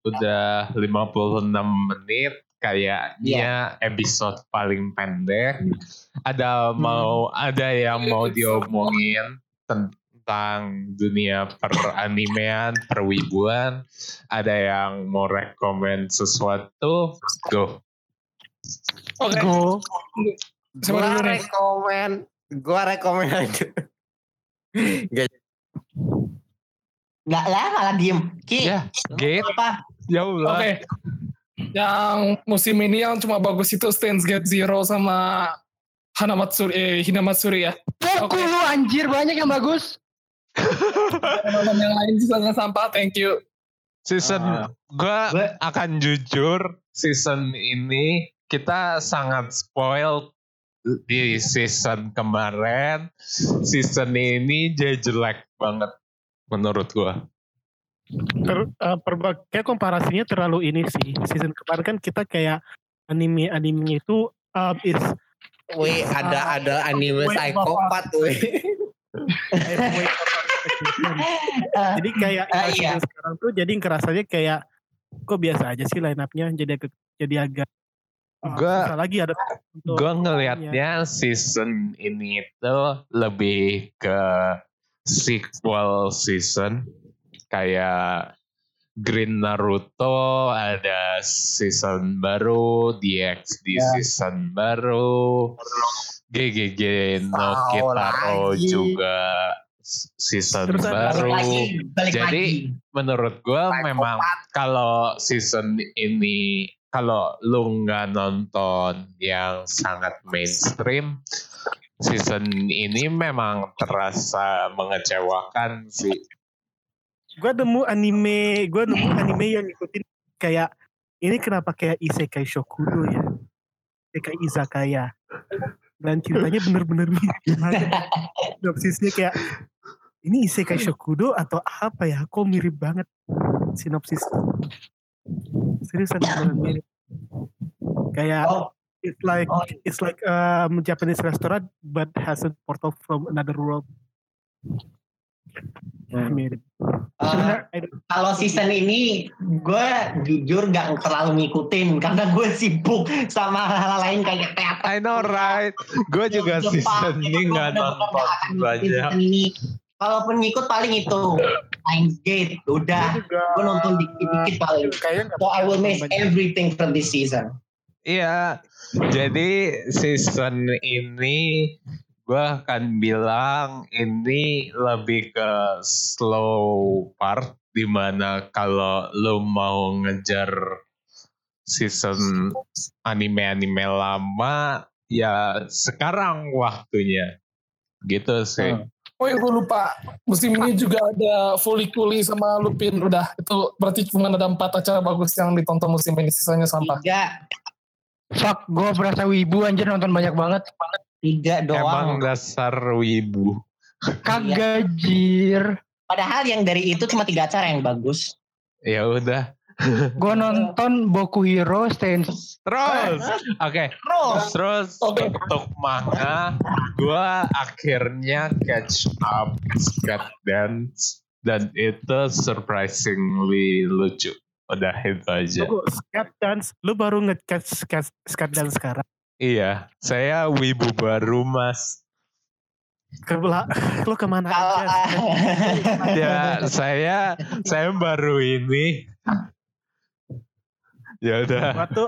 udah 56 menit kayaknya episode paling pendek. Ada mau ada yang mau diomongin tentang dunia peranimean, perwibuan. Ada yang mau rekomend sesuatu? Go. Oke. Go. Gua rekomen, gua rekomen *laughs* aja. Gak Nggak lah, malah diem. Ki, Ya, Gate. apa? Ya Allah. Oke. Yang musim ini yang cuma bagus itu Steins Gate Zero sama Hanamatsuri, eh, Hinamatsuri ya. Foku Oke. lu anjir banyak yang bagus Nonton yang lain sisanya sampah, thank you. Season Ah. gue Gue- akan jujur season ini kita sangat spoiled di season kemarin. Season ini jadi jelek banget menurut gue. Ter, eh, perba- kayak komparasinya terlalu ini sih. Season kemarin kan kita kayak anime-animenya itu um, is Wih, ada ada anime psikopat, wih. *laughs* jadi kayak uh, iya. sekarang tuh jadi ngerasanya kayak kok biasa aja sih line up-nya jadi agak jadi agak Gua- susah lagi ada Gue ngelihatnya season ini itu lebih ke sequel season kayak Green Naruto ada season baru, DX di season baru, GGG no Tahu Kitaro lagi. juga season Terus baru. lagi, balik Jadi, lagi. Menurut gue memang kalau season ini kalau lu nggak nonton yang sangat mainstream, season ini memang terasa mengecewakan sih. gue nemu anime gue nemu anime yang ngikutin kayak ini kenapa kayak isekai shokudo ya? Isekai izakaya. Dan ceritanya bener-bener *laughs* sinopsisnya kayak ini isekai shokudo atau apa ya? Kok mirip banget sinopsis seriusan bener mirip kayak Oh, it's like oh, it's like um, Japanese restaurant but has a portal from another world mirip eh, I don't- kalau season ini gue jujur gak terlalu ngikutin karena gue sibuk sama hal-hal lain kayak teater. I know right. Gue juga Jepang, season ini nonton gak ngikutin banyak. season ini. Kalaupun ngikut paling itu. Lions Gate udah. Gue nonton dikit-dikit paling. So I will miss everything from this season. Iya, jadi season ini gue akan bilang ini lebih ke slow part di mana kalau lu mau ngejar season anime-anime lama ya sekarang waktunya. Gitu sih. Oh iya gue lupa musim ini juga ada Fully Kuli sama Lupin udah itu berarti cuma ada empat acara bagus yang ditonton musim ini sisanya sampah. Tiga, Fuck, gue berasa wibu anjir nonton banyak banget. tiga Emang doang. dasar wibu. Kagak jir. Padahal yang dari itu cuma tiga acara yang bagus. Ya udah. Gue nonton Boku Hero, Stand Terus, oke. Terus, Terus Oke. untuk manga, gue akhirnya catch up Skat Dance dan itu surprisingly lucu. Udah itu aja. Skat dance. Lu baru nge-catch skat, skat dance sekarang. Iya, saya wibu baru mas. Kebela, lu ke mana aja? Ya saya saya baru ini. Ya udah. Waktu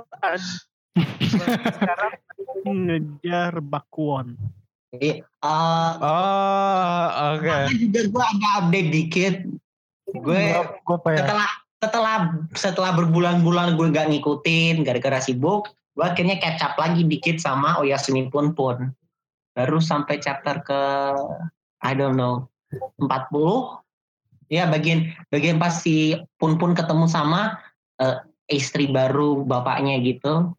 sekarang ngejar Bakuon. Eh, Oh, oke. Makanya juga gue agak update dikit. Gue setelah setelah setelah berbulan-bulan gue nggak ngikutin gara-gara sibuk, gue akhirnya catch up lagi dikit sama Oyasumi Pun Pun. Baru sampai chapter ke I don't know 40. Ya bagian bagian pas si Pun Pun ketemu sama eh, istri baru bapaknya gitu.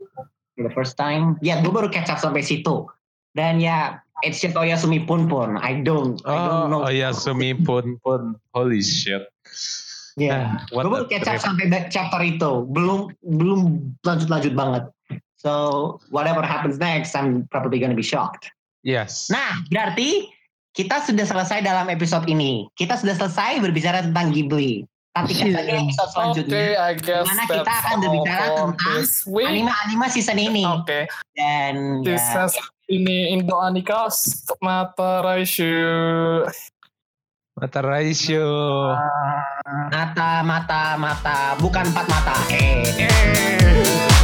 For the first time. Ya gue baru catch up sampai situ. Dan ya it's just Oyasumi Pun Pun. I don't I don't know. Oh, oh ya Sumi pun pun holy shit. Ya. What gue baru catch up sampai chapter itu belum belum lanjut lanjut banget so whatever happens next I'm probably gonna be shocked Yes. nah berarti kita sudah selesai dalam episode ini kita sudah selesai berbicara tentang Ghibli nantikan saja episode selanjutnya. I guess Di mana kita akan berbicara tentang anime-anime season ini. Oke, dan this ya, has ini Indo Anika Mata Raishu. Mata Raisyo. mata mata. Mata bukan empat mata. Eh Eh.